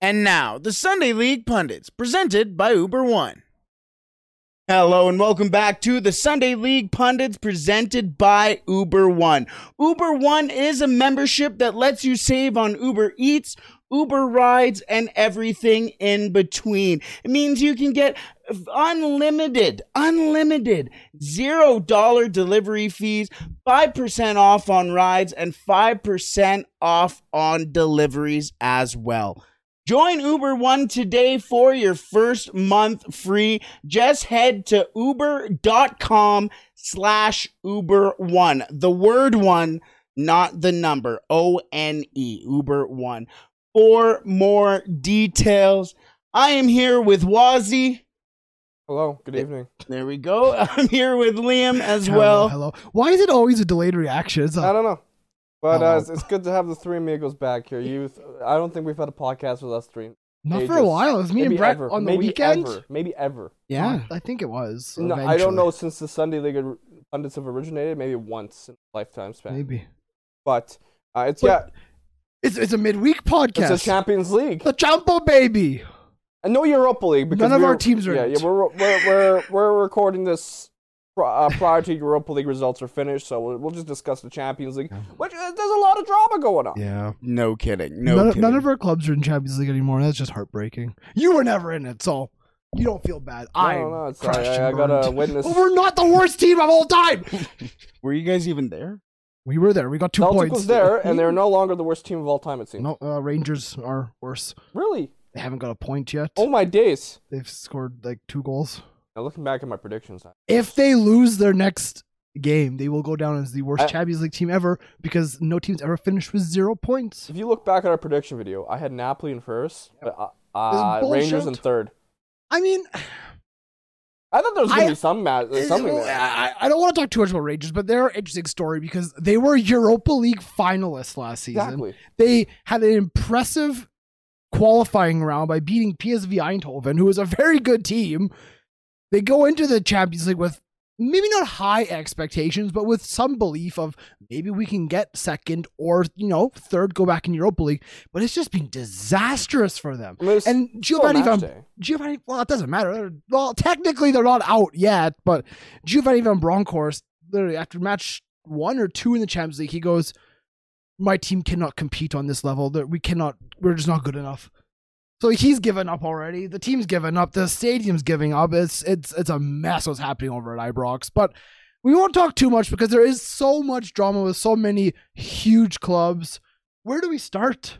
And now, the Sunday League Pundits, presented by Uber One. Hello and welcome back to the Sunday League Pundits presented by Uber One. Uber One is a membership that lets you save on Uber Eats, Uber rides, and everything in between. It means you can get unlimited, unlimited, zero dollar delivery fees, 5% off on rides, and 5% off on deliveries as well. Join Uber One today for your first month free. Just head to uber.com slash Uber One. The word one, not the number. O N E, Uber One. For more details, I am here with Wazzy. Hello, good evening. There we go. I'm here with Liam as Hello, well. Hello. Why is it always a delayed reaction? It's I a, don't know. But uh, it's, it's good to have the three amigos back here. You, I don't think we've had a podcast with us three. not for a while. It was me Maybe and Brett ever. on the Maybe weekend. Ever. Maybe ever. Yeah, I think it was. No, I don't know since the Sunday League pundits have originated. Maybe once in a lifetime span. Maybe But uh, it's But yeah, it's it's a midweek podcast. it's a Champions League the Champo baby. and no Europa League because None of our teams are Yeah, yeah. We're we're we're, we're recording this. Pri- Uh, prior to Europa League results are finished, so we'll, we'll just discuss the Champions League, which uh, there's a lot of drama going on. Yeah. No kidding. No none, kidding. none of our clubs are in Champions League anymore. That's just heartbreaking. You were never in it, so you don't feel bad. No, I no, it's, crushed I, and I gotta burned. witness. But we're not the worst team of all time. Were you guys even there? we were there. We got two Celtic points. was there, and they're no longer the worst team of all time. It seems. No, uh, Rangers are worse. Really? They haven't got a point yet. Oh my days! They've scored like two goals. Now looking back at my predictions, if they lose their next game, they will go down as the worst I- Champions League team ever because no team's ever finished with zero points. if you look back at our prediction video, I had Napoli in first, but uh, Rangers in third. I mean, I thought there was gonna be some match, something there. I, I don't want to talk too much about Rangers, but they're an interesting story because they were Europa League finalists last season. Exactly. They had an impressive qualifying round by beating PSV Eindhoven, who is a very good team. They go into the Champions League with maybe not high expectations, but with some belief of maybe we can get second or, you know, third, go back in Europa League. But it's just been disastrous for them. It's And Giovanni Van. Giovanni, well, it doesn't matter. Well, technically they're not out yet, but Giovanni Van Bronckhorst, literally after match one or two in the Champions League, he goes, "My team cannot compete on this level. That we cannot. We're just not good enough." So he's given up already. The team's given up. The stadium's giving up. It's it's it's a mess what's happening over at Ibrox. But we won't talk too much because there is so much drama with so many huge clubs. Where do we start?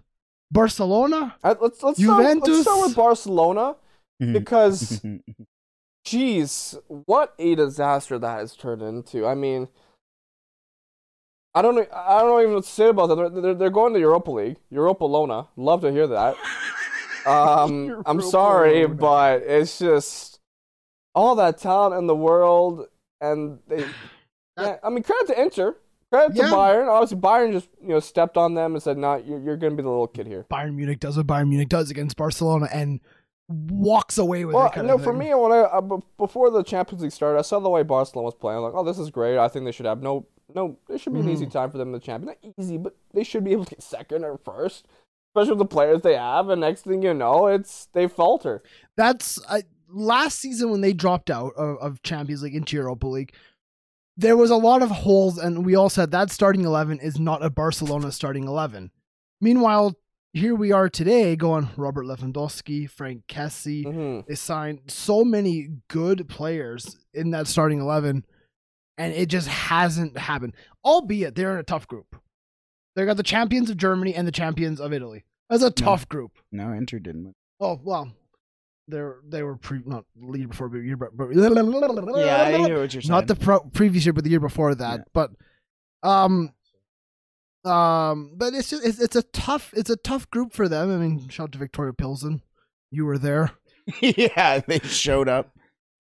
Barcelona. Uh, let's let's start, let's start with Barcelona because, geez, what a disaster that has turned into. I mean, I don't know. I don't know even what to say about that. They're, they're, they're going to Europa League, Europa Lona. Love to hear that. Um, I'm sorry, Lona. but it's just all that talent in the world, and they. Yeah, I mean, credit to Inter, credit to Yeah. Bayern. Obviously, Bayern just you know stepped on them and said, "No, you're, you're going to be the little kid here." Bayern Munich does what Bayern Munich does against Barcelona and walks away with Well, it. Kind no, of for me, when I uh, b- before the Champions League started, I saw the way Barcelona was playing. I'm like, oh, this is great. I think they should have no, no. It should be an Mm-hmm. easy time for them in the champion. Not easy, but they should be able to get second or first, especially with the players they have. And next thing you know, it's they falter. that's uh, last season when they dropped out of, of Champions League into Europa League. There was a lot of holes, and we all said that starting eleven is not a Barcelona starting eleven. Meanwhile, here we are today, going Robert Lewandowski, Franck Kessie. hmm They signed so many good players in that starting 11, and it just hasn't happened. Albeit they're in a tough group. They got the champions of Germany and the champions of Italy. That's a tough group. No, Inter didn't win. Oh, well. They're, they were pre, not lead before, but year, but, but Yeah, I hear what you're saying. not the pro, previous year, but the year before that. Yeah. But um, Um, but it's just it's, it's a tough it's a tough group for them. I mean, shout out to Viktoria Pilsen, you were there, yeah, they showed up.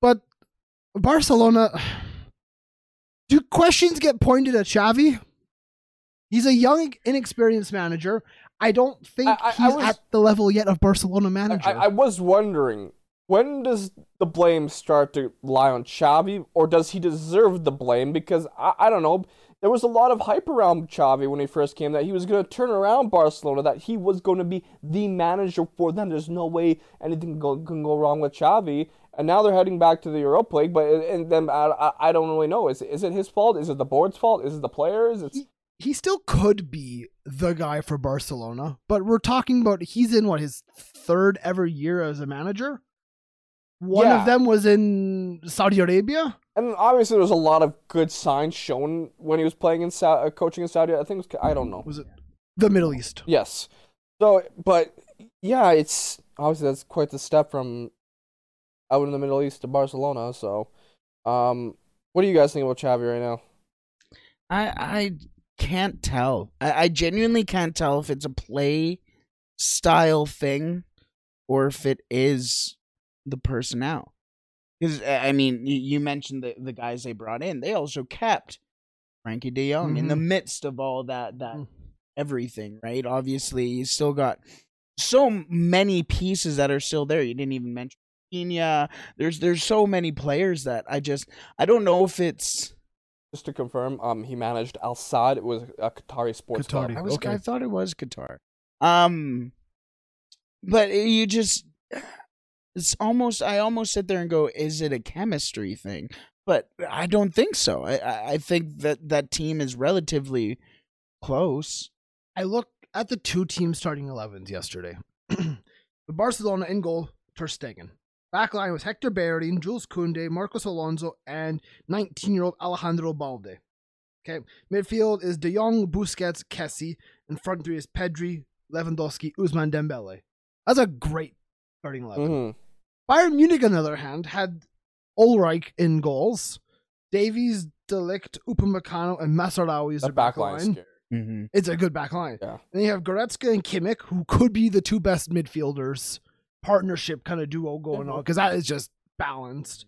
but Barcelona. Do questions get pointed at Xavi? He's a young, inexperienced manager. I don't think I- I- he's I was- at the level yet of Barcelona manager. I, was wondering when does the blame start to lie on Xavi, or does he deserve the blame? Because I, don't know. There was a lot of hype around Xavi when he first came that he was going to turn around Barcelona, that he was going to be the manager for them. There's no way anything can go, can go wrong with Xavi. And now they're heading back to the Europa League, but and then I, I, I don't really know. Is is it his fault? Is it the board's fault? Is it the players? It's he still could be the guy for Barcelona, but we're talking about he's in what his third ever year as a manager. One Yeah. of them was in Saudi Arabia. And obviously, there's a lot of good signs shown when he was playing in Sa- uh, coaching in Saudi. I think it was, I don't know. Was it the Middle East? Yes. So, but yeah, it's obviously that's quite the step from out in the Middle East to Barcelona. So, um, what do you guys think about Xavi right now? I I can't tell. I, I genuinely can't tell if it's a play style thing or if it is the personnel. Because I mean, you, you mentioned the the guys they brought in. They also kept Frenkie De Jong in the Mhm. midst of all that that Mm. everything. Right? Obviously, you still got so many pieces that are still there. You didn't even mention Rafinha. There's there's so many players that I just I don't know if it's. Just to confirm, um, he managed Al Sadd. It was a Qatari sports Qatari. club. I was Okay. I thought it was Qatar. Um but you just it's almost I almost sit there and go, is it a chemistry thing? But I don't think so. I I, I think that that team is relatively close. I looked at the two team starting 11s yesterday. the Barcelona in goal, Ter Stegen. Backline was Hector Bellerin, Jules Koundé, Marcos Alonso, and 19-year-old Alejandro Balde. Okay, midfield is De Jong, Busquets, Kessie, and front three is Pedri, Lewandowski, Ousmane Dembele. That's a great starting 11. hmm Bayern Munich, on the other hand, had Ulreich in goals, Davies, de Ligt, Upamecano, and Mazraoui as That a back line backline. Mm-hmm. It's a good back line. Yeah. And you have Goretzka and Kimmich, who could be the two best midfielders, partnership kind of duo going on, because that is just balanced.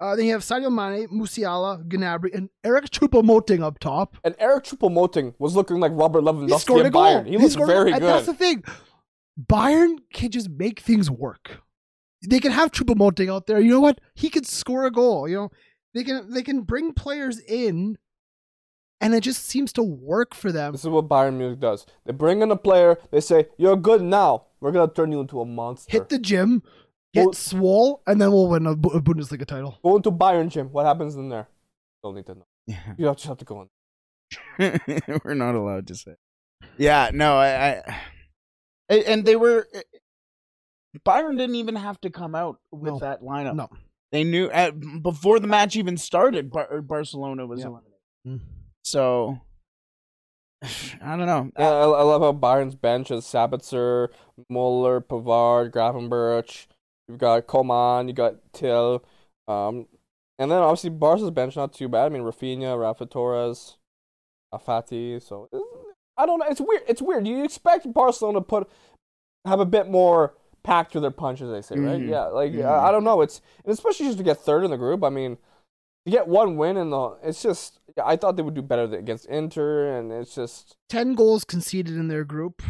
Uh, then you have Sadio Mane, Musiala, Gnabry, and Eric Choupo-Moting up top. And Eric Choupo-Moting was looking like Robert He Lewandowski scored a goal. Bayern. He, looks scored very good. And that's the thing. Bayern can just make things work. They can have Choupo-Moting out there. You know what? He could score a goal. You know, they can they can bring players in, and it just seems to work for them. This is what Bayern Munich does. They bring in a player. They say, "You're good now. We're gonna turn you into a monster." Hit the gym, get Well- swole, and then we'll win a, Bu- a Bundesliga title. Go into Bayern gym. What happens in there? Don't need to know. Yeah. You have- just have to go in. We're not allowed to say. Yeah, no, I, I and- and they were Bayern didn't even have to come out with No. that lineup. No. They knew at, before the match even started. Bar- Barcelona was Yeah. eliminated. Mm. So I don't know. Yeah, I, I love how Bayern's bench is Sabitzer, Muller, Pavard, Gravenberch. You've got Coman, you got Tel, um, and then obviously Barca's bench not too bad. I mean Rafinha, Rafa Torres, Afati. So I don't know. It's weird. It's weird. You expect Barcelona to put have a bit more pack to their punch, as they say, right? Mhm. Yeah. Like Mhm. I, I don't know. It's and especially just to get third in the group. I mean, to get one win in the, it's just. I thought they would do better against Inter, and it's just. 10 goals conceded in their group.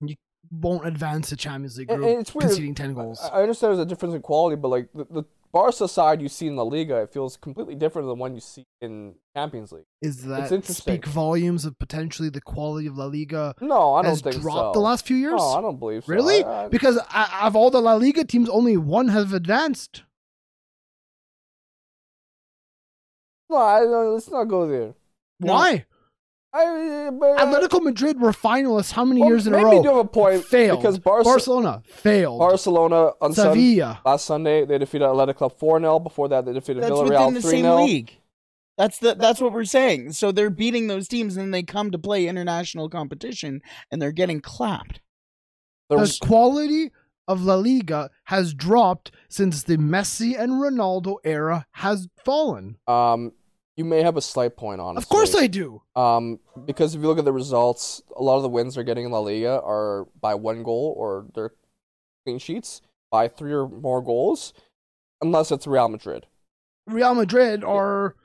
You won't advance the Champions League group and it's weird. conceding 10 goals. I understand there's a difference in quality, but like the, the Barca side you see in La Liga, it feels completely different than the one you see in Champions League. Is that speak volumes of potentially the quality of La Liga No, I don't has think dropped so. the last few years? No, I don't believe so. Really? I- I- Because I, of all the La Liga teams, only one has advanced. No, I, no, let's not go there. Why? I, but, Atletico Madrid were finalists how many well, years in a maybe row? you do have a point failed. because Barca, Barcelona failed. Barcelona on Sun, Sevilla. last Sunday they defeated Athletic Club four 0 Before that they defeated That's Villarreal within the three same league. That's the that's what we're saying. So they're beating those teams, and then they come to play international competition, and they're getting clapped. the quality of La Liga has dropped since the Messi and Ronaldo era has fallen. Um, you may have a slight point on. It. Of course I do. Um, because if you look at the results, a lot of the wins they're getting in La Liga are by one goal or they're clean sheets by three or more goals, unless it's Real Madrid. Real Madrid are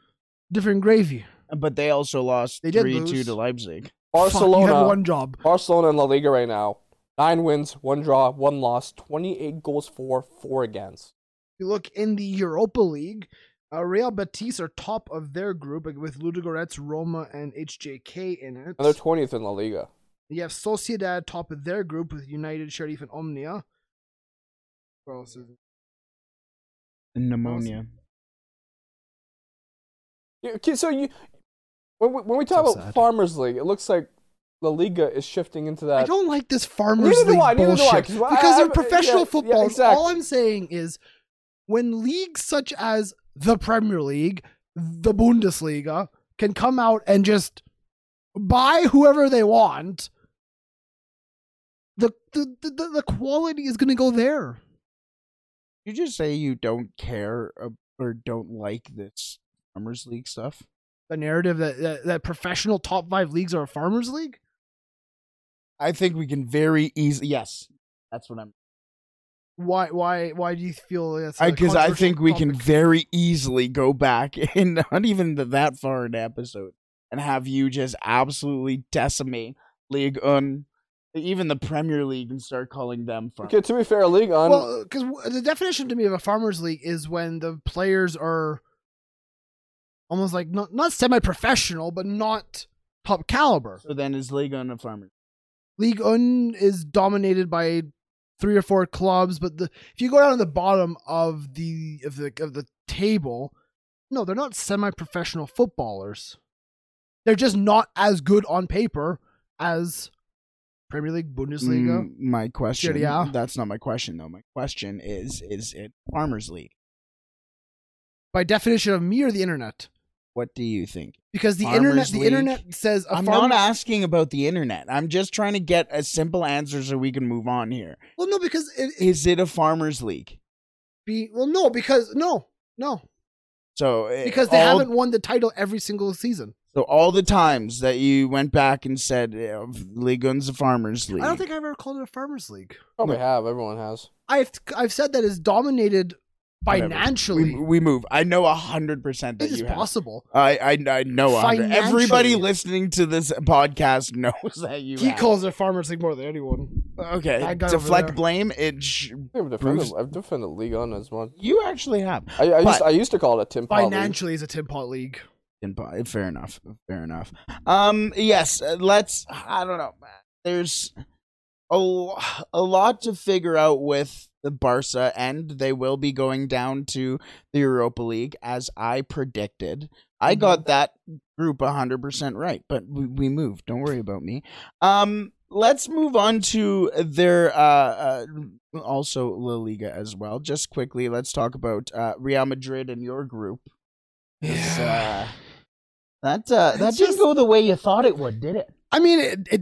different gravy. But they also lost They did 3 2 lose. to Leipzig. Fuck, you Barcelona, had one job. Barcelona in La Liga right now, nine wins, one draw, one loss, twenty-eight goals for, four against. you look in the Europa League, uh, Real Betis are top of their group with Ludogorets, Roma, and HJK in it. And they're twentieth in La Liga. you have Sociedad top of their group with United, Sheriff, and Omonia. Where else is it? Pneumonia. Okay, so you when we, when we talk So about sad. Farmers League, it looks like La Liga is shifting into that. I don't like this farmers Neither do league I, neither do I, bullshit 'cause I- because I- in professional yeah, yeah, football, exactly. all I'm saying is when leagues such as the Premier League, the Bundesliga, can come out and just buy whoever they want, the the the, the quality is going to go there. You just say you don't care or don't like this Farmers League stuff. The narrative that, that that professional top five leagues are a farmers league. I think we can very easily. Yes, that's what I'm. Why why why do you feel that's a Because I, controversial think we can very easily go back and not even th- that far in the episode and have you just absolutely decimate League Un, even the Premier League, and start calling them farmers. Okay, to be fair, League on Well, because the definition to me of a farmers league is when the players are almost like not not semi-professional, but not top caliber. So then is League Un a farmer? League Un is dominated by three or four clubs, but the if you go down to the bottom of the of the of the table, no, they're not semi-professional footballers. They're just not as good on paper as Premier League, Bundesliga. Mm, my question. Serie A. That's not my question though. My question is: Is it Farmers League? By definition of me or the internet, What do you think? because the Farmers internet the League? internet says a I'm farmer. not asking about the internet. I'm just trying to get a simple answer so we can move on here. Well, no, because it, it Is it a farmers league? be well, no, because no, no, So eh, because they all, haven't won the title every single season. So all the times that you went back and said eh, League Un's a farmers league. I don't think I've ever called it a farmers league. probably have. Everyone has. I've I've said that it's dominated Whatever. Financially. we, we move. I know a hundred percent that it is you have. possible. I I, I know. a. Everybody listening to this podcast knows that you. He have. calls it farmers league more than anyone. Okay, That guy deflect blame. It. Sh- I've defended, Bruce- I've defended League on as one. you actually have. I, I, used, I used to call it a Tim Pot League. Financially, is a Tim Pot league. In po- Fair enough. Fair enough. Um. Yes. uh, Let's. I don't know. There's a a lot to figure out with the Barca, and they will be going down to the Europa League as I predicted. I Mhm. got that group hundred percent right, but we, we moved. Don't worry about me. Um. Let's move on to their uh, uh also La Liga as well. Just quickly, let's talk about uh, Real Madrid and your group. 'Cause, uh, that uh, that didn't just- go the way you thought it would, did it? I mean, it, it.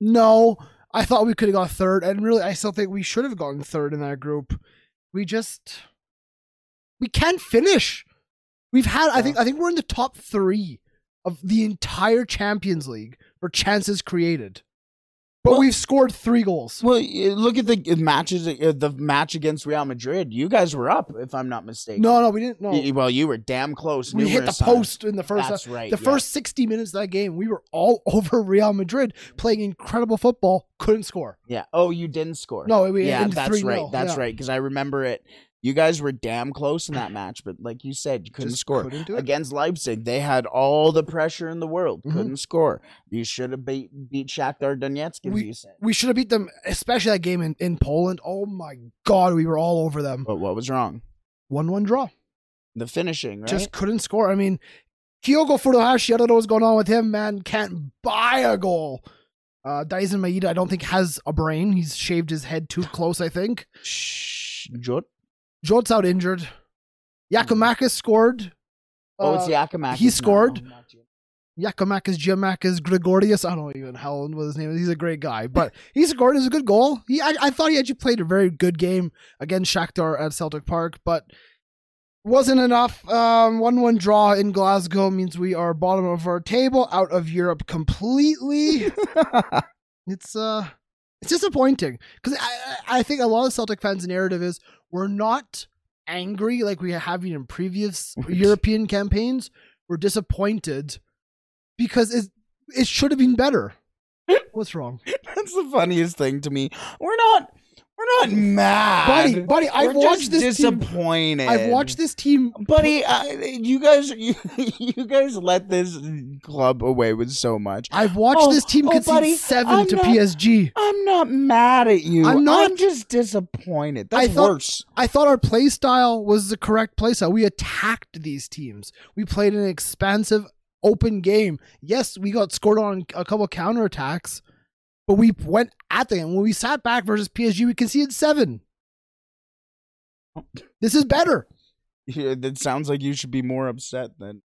No, I thought we could have got third, and really, I still think we should have gotten third in that group. We just we can't finish. We've had, I think, I think we're in the top three of the entire Champions League for chances created, but Well- we've scored three goals. Well, look at the matches, uh, the match against Real Madrid. You guys were up, if I'm not mistaken. No, no, we didn't. No, well, you were damn close. we hit the times. post in the first. That's right. the yeah. first 60 minutes of that game, we were all over Real Madrid playing incredible football, couldn't score. Yeah. Oh, you didn't score. No, we yeah, that's 3-0, right. That's yeah. right. Because I remember it. You guys were damn close in that match, but like you said, you couldn't Just score. couldn't do it. Against Leipzig, they had all the pressure in the world, Mhm. couldn't score. You should have beat beat Shakhtar Donetsk, We- you said. We should have beat them, especially that game in, in Poland. Oh my god, we were all over them. But what was wrong? One one draw. The finishing, right? Just couldn't score. I mean, Kyogo Furuhashi, I don't know what's going on with him, man. Can't buy a goal. Uh Daizen Maeda, I don't think has a brain. He's shaved his head too close, I think. Shh, Jot. Jot's out injured. Yakimakis scored. Oh, it's Uh, Yakimakis. he scored. Oh, not Yakimakis, Giamakis, Gregorius. I don't even how what his name is. He's a great guy, but he scored. It was a good goal. He, I, I thought he actually played a very good game against Shakhtar at Celtic Park, but Wasn't enough. Um, one-one draw in Glasgow means we are bottom of our table, out of Europe completely. it's uh, it's disappointing because I I think a lot of Celtic fans' narrative is we're not angry like we have been in previous European campaigns. We're disappointed because it it should have been better. What's wrong, That's the funniest thing to me. We're not. We're not mad, buddy? Buddy, I've We're watched this. Team. I've watched this team buddy. Uh, you guys, you, you guys let this club away with so much. I've watched Oh, this team oh, concede buddy, seven I'm to not- PSG. I'm not mad at you. I'm not- I'm just disappointed. That's I thought- worse. I thought our play style was the correct play style. We attacked these teams. We played an expansive, open game. Yes, we got scored on a couple counterattacks, but we went at them. When we sat back versus PSG, we conceded seven. This is better. Yeah, that sounds like you should be more upset than.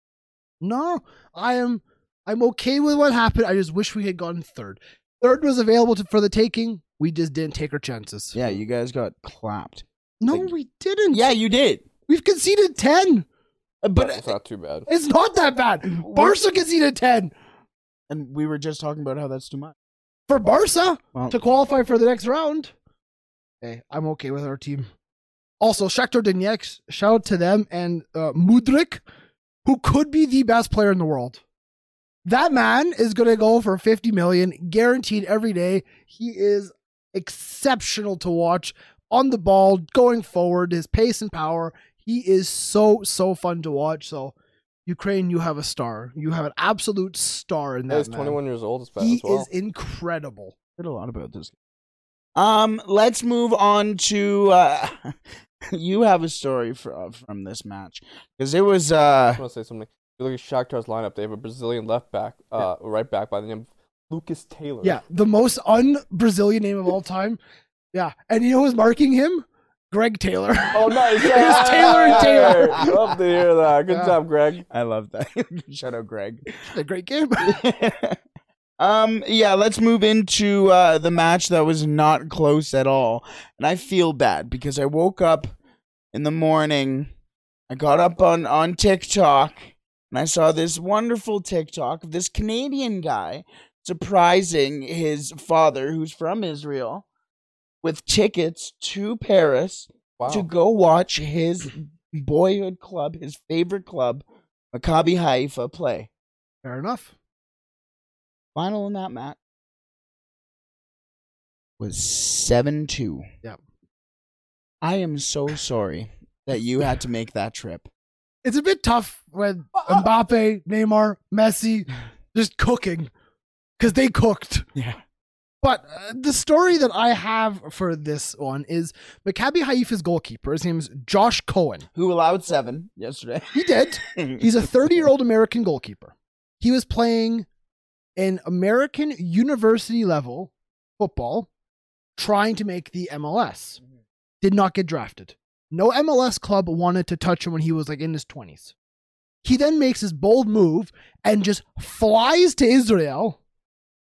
No, I am. I'm okay with what happened. I just wish we had gotten third. Third was available to, for the taking. We just didn't take our chances. Yeah, you guys got clapped. No, Like- we didn't. Yeah, you did. We've conceded ten. Uh, But But it's not too bad. It's not that bad. Barca conceded ten. and we were just talking about how that's too much. For Barca Well, to qualify for the next round. Hey, I'm okay with our team. Also, Shakhtar Donetsk, shout out to them and uh, Mudryk, who could be the best player in the world. That man is going to go for 50 million, guaranteed every day. He is exceptional to watch on the ball, going forward, his pace and power. He is so, so fun to watch. So, Ukraine, you have a star. You have an absolute star in that. He's man. 21 years old as He well. is incredible. heard a lot about this. Um, let's move on to. Uh, you have a story for, from this match because it was. I Uh, just want to say something. If you look at Shakhtar's lineup, they have a Brazilian left back, uh, right back by the name of Lucas Taylor. Yeah, the most un-Brazilian name of all time. Yeah, and you know who's marking him? Greg Taylor. Oh, nice. It's Taylor and Taylor. Love to hear that. Good Yeah. job, Greg. I love that. Shout out, Greg. a great game. um, yeah, let's move into uh, the match that was not close at all, and I feel bad because I woke up in the morning. I got up on on TikTok and I saw this wonderful TikTok of this Canadian guy surprising his father, who's from Israel, with tickets to Paris Wow. to go watch his boyhood club, his favorite club, Maccabi Haifa, play. Fair enough. Final in that match was 7 2. Yep. I am so sorry that you had to make that trip. It's a bit tough when Mbappe, Neymar, Messi just cooking because they cooked. Yeah. But uh, the story that I have for this one is Maccabi Haifa's goalkeeper. His name's Josh Cohen. Who allowed seven yesterday? He did. He's a 30 year old American goalkeeper. He was playing in American university level football, trying to make the MLS. Did not get drafted. No MLS club wanted to touch him when he was like in his 20s. He then makes his bold move and just flies to Israel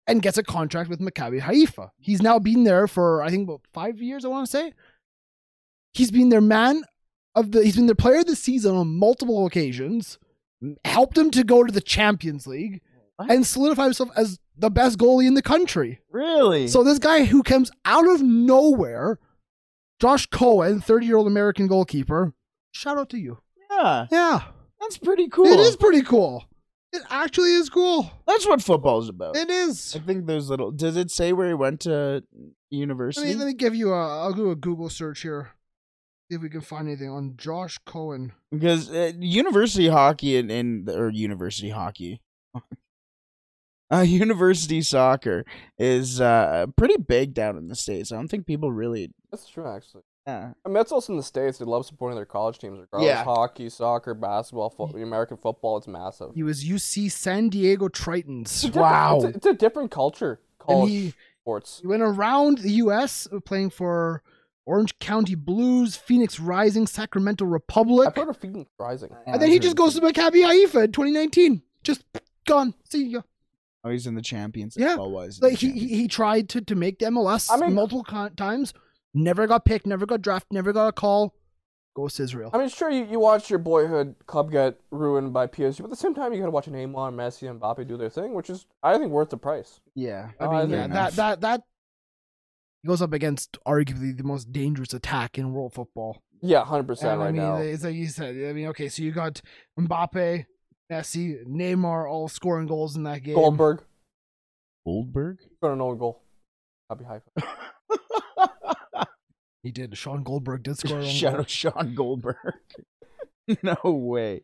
and gets a contract with Maccabi Haifa. He's now been there for, I think, about five years, I want to say. He's been their man of the, he's been their player of the season on multiple occasions, helped him to go to the Champions League, What? and solidify himself as the best goalie in the country. really? So this guy who comes out of nowhere, Josh Cohen, 30 year old American goalkeeper, shout out to you. yeah, Yeah, that's pretty cool. it is pretty cool. It actually is cool. That's what football's about. It is. I think those little. Does it say where he went to Let university? me, let me give you a. I'll do a Google search here. See if we can find anything on Josh Cohen. because uh, university hockey and, and or university hockey uh, university soccer is uh pretty big down in the states i don't think people really That's true, actually. Yeah I mean, that's also in the States. They love supporting their college teams, regardless. Yeah. Hockey, soccer, basketball, fo- American football, it's massive. He was UC San Diego Tritons. It's a different- Wow. It's a, it's a different culture, And college he, sports. he went around the U.S. Uh, playing for Orange County Blues, Phoenix Rising, Sacramento Republic. I've heard of Phoenix Rising. and then he just goes to Maccabi Haifa in 2019. Just gone. See ya. oh he's in the champions Yeah. well was Like the he, he he tried to, to make the MLS I mean- multiple con- times, never got picked, never got drafted, never got a call. goes to Israel. I mean, sure, you, you watch your boyhood club get ruined by PSG, but at the same time, you gotta watch Neymar, Messi, and Mbappe do their thing, which is, I think, worth the price. Yeah. I Oh, mean, I yeah, that that that goes up against arguably the most dangerous attack in world football. Yeah, hundred percent And I mean, now. it's like you said. I mean, okay, so you got Mbappe, Messi, Neymar all scoring goals in that game. Goldberg Goldberg? got an own goal. Happy Haifa. He did. Sean Goldberg did score. an Shout out Sean Goldberg. no way.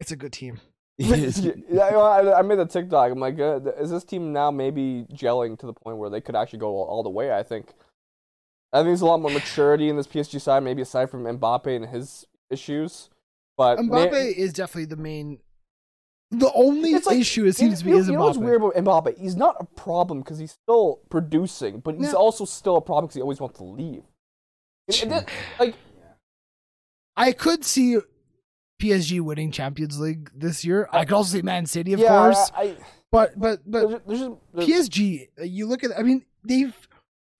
It's a good team. yeah, I, I made a TikTok. I'm like, uh, is this team now maybe gelling to the point where they could actually go all, all the way? I think. I think there's a lot more maturity in this PSG side, maybe aside from Mbappe and his issues. But Mbappe may- is definitely the main. The only It's like- issue it seems to be you know, is you know what's weird about Mbappe? He's not a problem because he's still producing, but he's Yeah. also still a problem because he always wants to leave. It- like, I could see PSG winning Champions League this year. I could also see Man City, of yeah, course. I, I, but but but there's, there's there's, PSG, you look at. I mean, they've.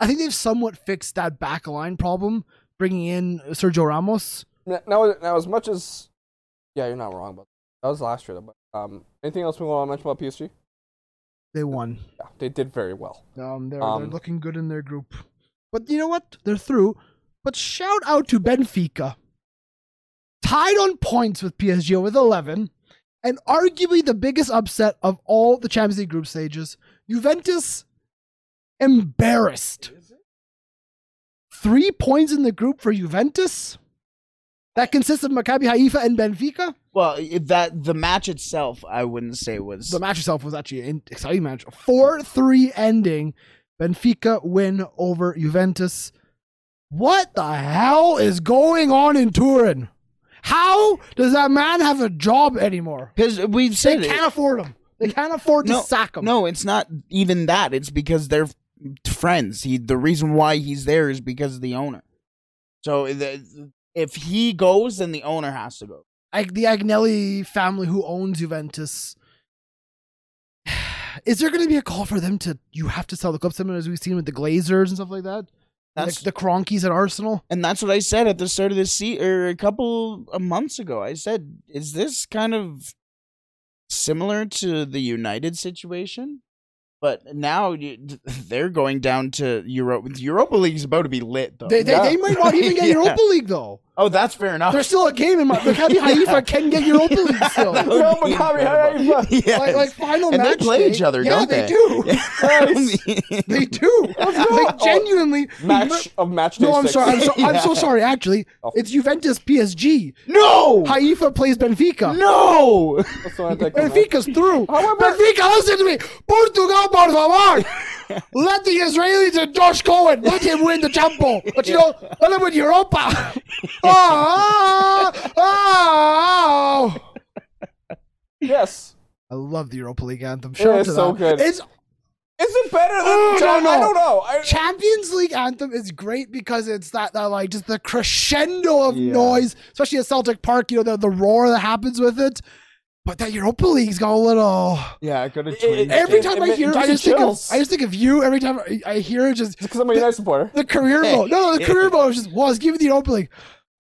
I think they've somewhat fixed that back line problem, bringing in Sergio Ramos. Now, now, as much as, yeah, you're not wrong, but that was last year. Though, but um, anything else we want to mention about PSG? They won. Yeah, they did very well. Um, they're Um, they're looking good in their group. But you know what? They're through. But shout out to Benfica, tied on points with PSG with eleven, and arguably the biggest upset of all the Champions League group stages. Juventus embarrassed. Three points in the group for Juventus. That consists of Maccabi Haifa and Benfica. Well, that the match itself, I wouldn't say was. The match itself was actually an exciting match. 4 3 ending. Benfica win over Juventus. What the hell is going on in Turin? How does that man have a job anymore? Because we've They said it. can't afford him. They can't afford to sack him. No, it's not even that. It's because they're friends. He the reason why he's there is because of the owner. So the, if he goes, then the owner has to go. Like the Agnelli family who owns Juventus. Is there going to be a call for them to? You have to sell the club, similar as we've seen with the Glazers and stuff like that. That's Like the Kroenkes at Arsenal. and that's what I said at the start of this seat or a couple of months ago. I said, "Is this kind of similar to the United situation?" But now you, they're going down to Europe. Europa League's about to be lit, though. They, they, Yeah. they might not even get Yeah. Europa League though. Oh, that's fair enough. There's still a game in my Maccabi Haifa can get Europa League still. That like, would be Maccabi. Haifa. Yes. like final and match they play day- each other, yeah, don't they they? do. Yeah. They do. like genuinely. Match of match day No, I'm six. sorry. I'm, so, I'm so sorry. Actually, Oh. it's Juventus PSG. no, Haifa plays Benfica. no. That's what I think of, man. Benfica's through. However- Benfica, listen to me. Portugal, por favor. Let the Israelis and Josh Cohen let him win the Champo. But you know, let him win Europa. Oh, oh, oh. Yes. I love the Europa League anthem. Shout out is so that. good. It's Is it better than Oh, no, I no. don't know. I, Champions League anthem is great because it's that, that like just the crescendo of Yeah. noise, especially at Celtic Park. You know the the roar that happens with it. But that Europa League's got a little. Yeah, I could have changed Every It- time it I hear, it I gives you just think of. I just think of you. Every time I, I hear it, just because I'm a United supporter. the career mode. No, no, the career mode is just was give me the Europa League.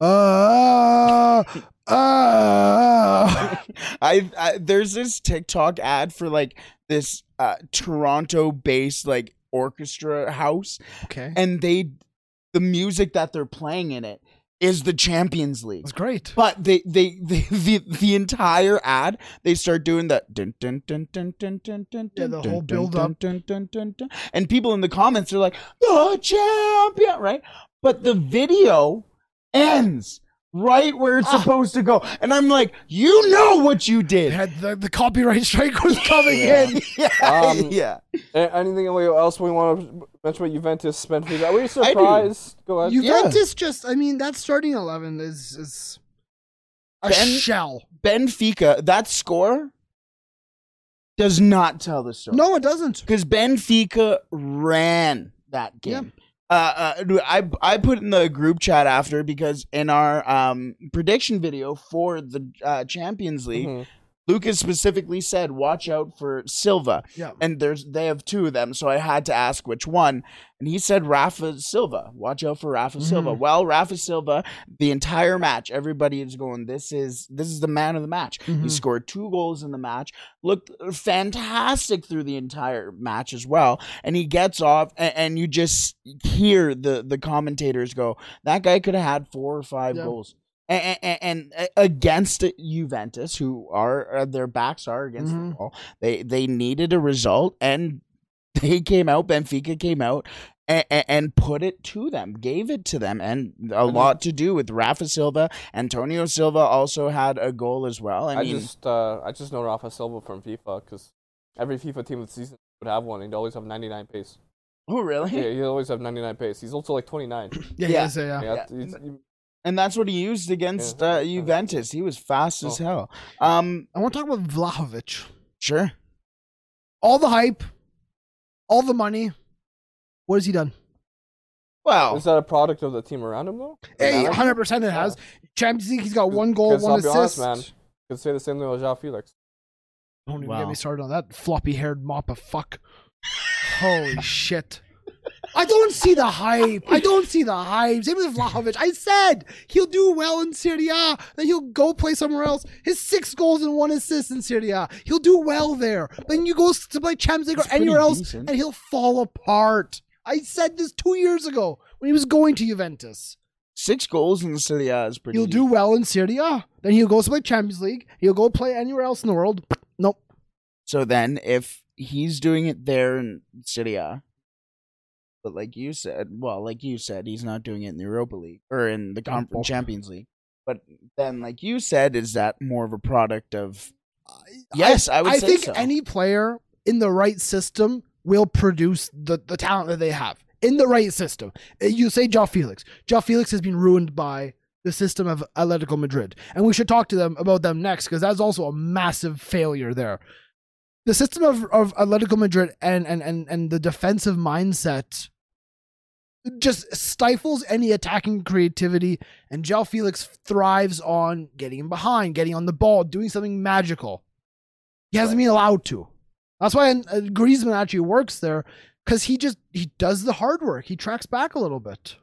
Uh, uh, I, I there's this TikTok ad for like this uh Toronto-based like orchestra house, okay, and they the music that they're playing in it is the Champions League. it's great. But they, they, they, the, the entire ad, they start doing that, dun, dun, dun, dun, dun, dun, dun, Yeah, the dun, whole dun, build-up. dun, dun, dun, dun, and people in the comments are like, the champion, right? But the video ends right where it's Ah. supposed to go, and I'm like, you know what you did? had the, the copyright strike was coming Yeah. in. yeah, Um, yeah. Anything else we want to mention about Juventus? Benfica? Are we surprised? Go ahead. Juventus just, I mean, that starting eleven is is a Ben- shell. Benfica, that score does not tell the story. No, it doesn't. because Benfica ran that game. Uh, uh, I I put in the group chat after because in our um prediction video for the uh, Champions League, Mhm. Lucas specifically said, "Watch out for Silva." Yeah. and there's they have two of them, so I had to ask which one. And he said Rafa Silva. Watch out for Rafa Silva. Mhm. Well, Rafa Silva, the entire match, everybody is going. This is this is the man of the match. He Mhm. scored two goals in the match. Looked fantastic through the entire match as well. And he gets off, and, and you just hear the the commentators go, "That guy could have had four or five Yeah. goals." And, and, and against Juventus, who are uh, their backs are against Mhm. the wall, they they needed a result, and they came out. Benfica came out and, and put it to them, gave it to them, and a lot to do with Rafa Silva. Antonio Silva also had a goal as well. I I, mean, just uh, I just know Rafa Silva from FIFA because every FIFA team of the season would have one. He'd always have 99 pace. oh really? Yeah, he'd always have 99 pace. He's also like 29. Yeah, Yeah. yeah, yeah. Yeah, Yeah. he's- he- And that's what he used against Yeah. uh, Juventus. He was fast as Oh. hell. Um, I want to talk about Vlahovic. sure. All the hype, all the money. What has he done? Well, is that a product of the team around him though? Hey, 100% it has. Champions League, he's got one goal, Because one I'll be assist. honest, man. Could say the same thing about Joao Felix. Don't even Wow. get me started on that floppy haired mop of fuck. Holy shit. I don't see the hype. I don't see the hype. Same with Vlahovic. I said he'll do well in Serie A, then he'll go play somewhere else. His six goals and one assist in Serie A. He'll do well there. Then you go to play Champions League or anywhere else, decent. and he'll fall apart. I said this two years ago when he was going to Juventus. six goals in Serie A is pretty. Good. He'll do well in Serie A. Then he'll go to play Champions League. He'll go play anywhere else in the world. Nope. So then, if he's doing it there in Serie A, but like you said, well, like you said, he's not doing it in the Europa League or in the. Conference Champions League. But then, like you said, is that more of a product of? Yes, I, would I think so. any player in the right system will produce the, the talent that they have in the right system. Uh, You say Joao Felix. Joao Felix has been ruined by the system of Atletico Madrid, and we should talk to them about them next because that's also a massive failure there. The system of, of Atletico Madrid and, and, and, and the defensive mindset just stifles any attacking creativity, and Joao Felix thrives on getting in behind, getting on the ball, doing something magical. He hasn't been allowed to. That's why uh, Griezmann actually works there because he just he does the hard work. He tracks back a little bit.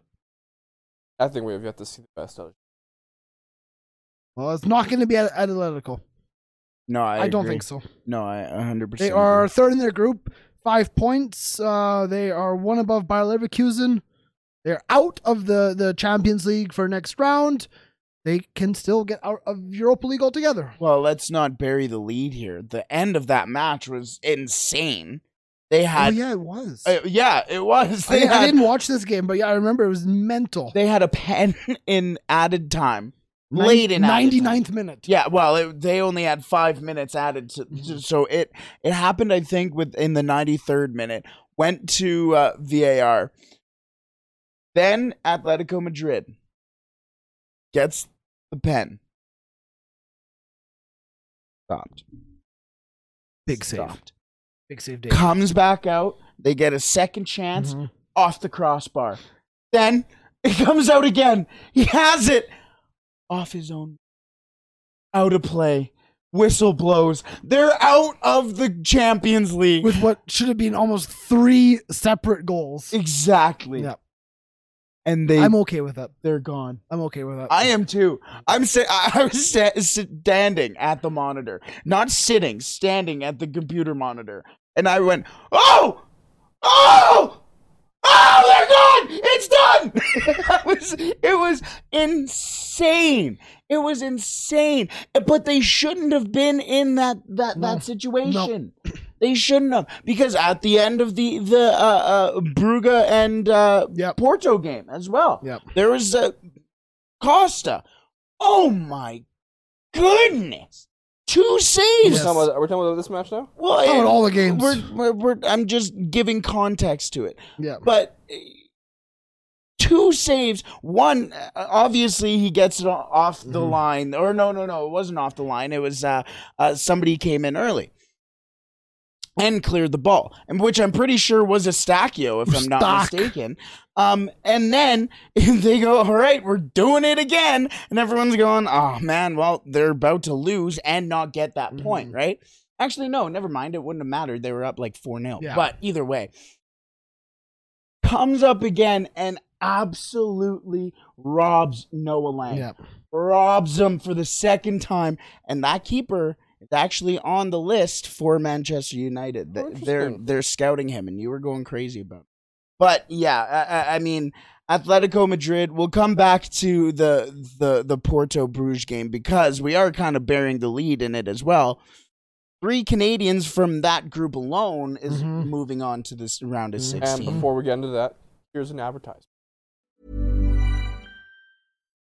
I think we have yet to see the best of it. Well, it's not going to be at, at Atletico. no, I, I, don't agree. think so. No, I 100. percent They are third in their group, five points. Uh, they are one above Bayer Leverkusen. They're out of the, the Champions League for next round. They can still get out of Europa League altogether. Well, let's not bury the lead here. The end of that match was insane. They oh had, yeah, it was. uh, yeah, it was. I, They I had, didn't watch this game, but yeah, I remember it was mental. they had a pen in added time, late in added ninety time. ninth minute. Yeah, well, it, they only had five minutes added to, to- so it it happened. I think within the ninety third minute went to uh, VAR. Then Atletico Madrid gets the pen. Stopped. Big save. Stopped. Big save, Dave. Comes back out. They get a second chance Mhm. off the crossbar. Then it comes out again. He has it off his own. Out of play. Whistle blows. They're out of the Champions League. With what should have been almost three separate goals. exactly. Yeah, And they I'm okay with that. they're gone. I'm okay with that. I am too. I'm sa- I was sta- standing at the monitor, not sitting, standing at the computer monitor, and I went, "Oh, oh, oh! They're gone. It's done." it was it was insane. It was insane. But they shouldn't have been in that that No. that situation. They shouldn't have because at the end of the the uh, uh, Brugge and uh, Yep. Porto game as well. Yep. There was uh, Costa. Oh my goodness! Two We're saves. Yes. talking about, are we talking about this match now? Well, Oh, in it- all the games. We're, we're, we're, I'm just giving context to it, yeah. but uh, two saves. One, uh, obviously, he gets it off the Mhm. line, or no, no, no, it wasn't off the line. It was uh, uh, somebody came in early. And cleared the ball, and which I'm pretty sure was Eustaquio, if I'm not Eustache. mistaken. Um, and then they go, "All right, we're doing it again," and everyone's going, "Oh man, well they're about to lose and not get that point, Mhm. right?" Actually, no, never mind. It wouldn't have mattered. They were up like four 0 Yeah. But either way, comes up again and absolutely robs Noah Lang Yeah. robs him for the second time, and that keeper actually on the list for Manchester United. Oh, they're they're scouting him, and you were going crazy about. It. But yeah, I, I- I mean, Atletico Madrid. We'll come back to the the the Porto Bruges game because we are kind of bearing the lead in it as well. Three Canadians from that group alone is Mhm. moving on to this round of Mhm. And before we get into that, here's an advertisement.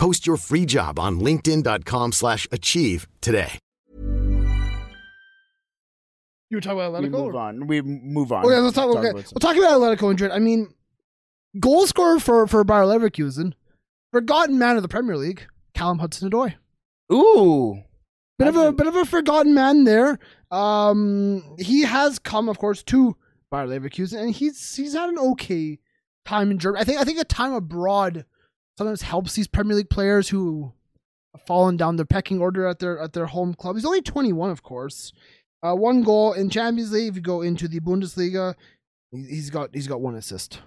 Post your free job on linkedin.com/achieve slash achieve today. You were talking about we Atletico? move or- on. We move on. Okay, let's talk, okay. about We'll some- talk about Atletico Madrid. I mean, goal scorer for for Bayer Leverkusen, forgotten man of the Premier League, Callum Hudson-Odoi. Ooh. Bit of a Hudson- bit of a forgotten man there. Um, he has come, of course, to Bayer Leverkusen, and he's he's had an okay time in Germany. I think I think a time abroad sometimes helps these Premier League players who have fallen down the pecking order at their at their home club. He's only 21, of course. Uh, one goal in Champions League. If you go into the Bundesliga, he- he's got he's got one assist.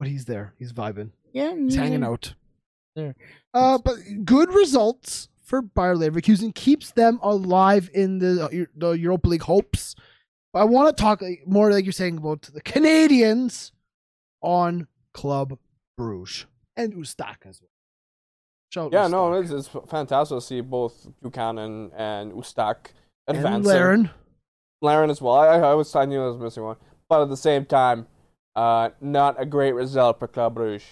But he's there. He's vibing. Yeah, He's hanging out. There. Uh, but good results for Bayer Leverkusen keeps them alive in the uh, the Europa League hopes. But I want to talk more, like you're saying, about the Canadians on Club Bruges and Ustak as well. Shout Yeah, out no, Ustak. it's, it's fantastic to see both Buchanan and Ustak advancing. and. Larin. Larin as well. I, I was I knew I was missing one, but at the same time, uh, not a great result for Club Brugge.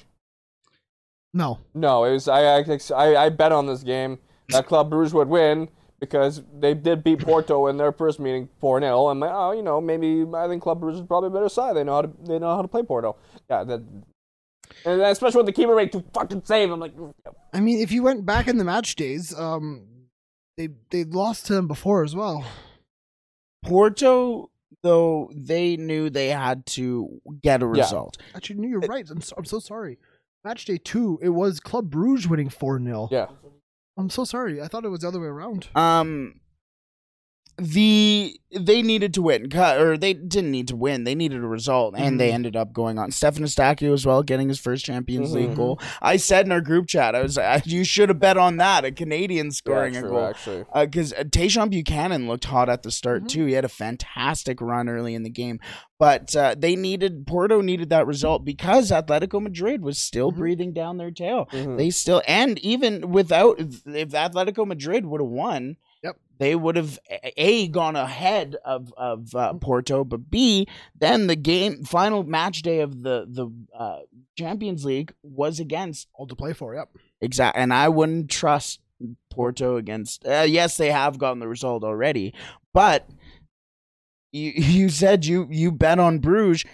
No, No, it was I I, I, I bet on this game that Club Brugge would win because they did beat Porto in their first meeting 4-0. I'm like, oh, you know, maybe I think Club Brugge is probably a better side. They know how to they know how to play Porto. Yeah, that, and especially with the keeper rate to fucking save. I'm like, I mean, if you went back in the match days, um, they they lost to them before as well. Porto, though, they knew they had to get a Yeah. result. Actually, no, you're right. I'm so, I'm so sorry. Match day two, it was Club Bruges winning four 0 yeah, I'm so sorry. I thought it was the other way around. Um, the they needed to win, or they didn't need to win. They needed a result, and they Mhm. ended up going on. Stefan Eustaquio as well, getting his first Champions League Mhm. goal. I said in our group chat, I was, I, you should have bet on that. A Canadian scoring yeah, a goal. actually. because uh, Tajon Buchanan looked hot at the start Mhm. too. He had a fantastic run early in the game, but uh, they needed Porto needed that result because Atletico Madrid was still Mhm. breathing down their tail. Mhm. They still and even without if Atletico Madrid would have won. They would have a gone ahead of of uh, Porto, but b then the game final match day of the the uh, Champions League was against All to play for. Yep. exactly. and I wouldn't trust Porto against. Uh, yes, they have gotten the result already, but you you said you you bet on Bruges.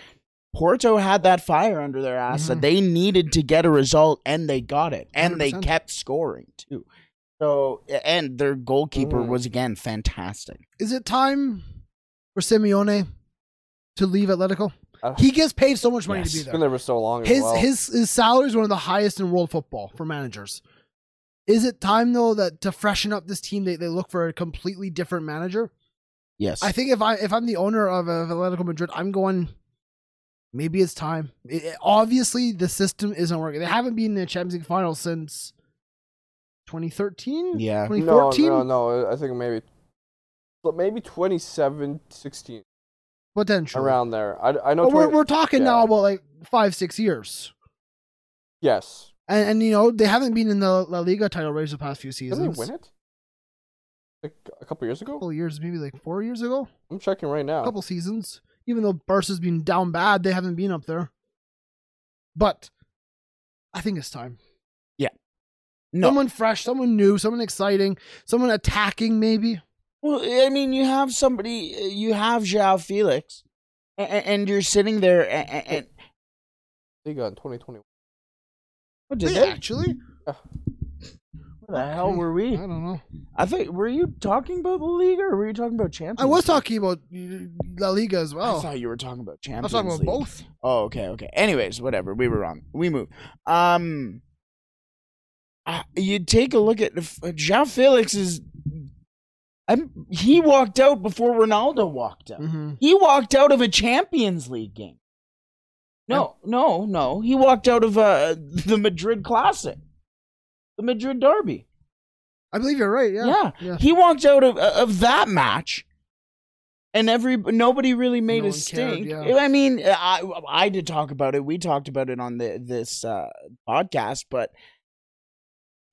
Porto had that fire under their ass that Mhm. they needed to get a result, and they got it, and they 100%. kept scoring too. So, and their goalkeeper Mhm. was again fantastic. Is it time for Simeone to leave Atletico? Uh, He gets paid so much money Yes. to be It's there. been there for so long. His well. his his salary is one of the highest in world football for managers. Is it time though that to freshen up this team, they, they look for a completely different manager? Yes, I think if I if I'm the owner of, of Atletico Madrid, I'm going. Maybe it's time. It- it- obviously, the system isn't working. They haven't been in the Champions League final since 2013. Yeah. 2014. no, no. I think maybe, but maybe 27, 16, Potentially around there. I, I know. But we're we're talking yeah. now about like five six years, yes. and and you know they haven't been in the La Liga title race the past few Did seasons. they win it? Like a couple years ago? A ago. couple years, maybe like four years ago, I'm checking right now. a couple seasons. Even though Barca's been down bad, they haven't been up there. But I think it's time. No. Someone fresh, someone new, someone exciting, someone attacking maybe. Well, I mean, you have somebody, you have Joao Felix, and, and you're sitting there, and, and Liga in 2021. what did Yeah, they? actually. What the hell were we? I don't know. I think were you talking about the league or were you talking about Champions? I was talking about uh, La Liga as well. I thought you were talking about Champions. I was talking about League. both. Oh, okay, okay. Anyways, whatever. We were wrong. We move. Um, uh, you take a look at uh, Felix is. I'm, he walked out before Ronaldo walked out. hmm He walked out of a Champions League game. No, no, no. He walked out of uh, the Madrid Classic, the Madrid Derby. I believe you're right. Yeah. Yeah, Yeah. he walked out of of that match, and every nobody really made No a one cared, stink. yeah. I mean, I I did talk about it. We talked about it on the this uh, podcast, but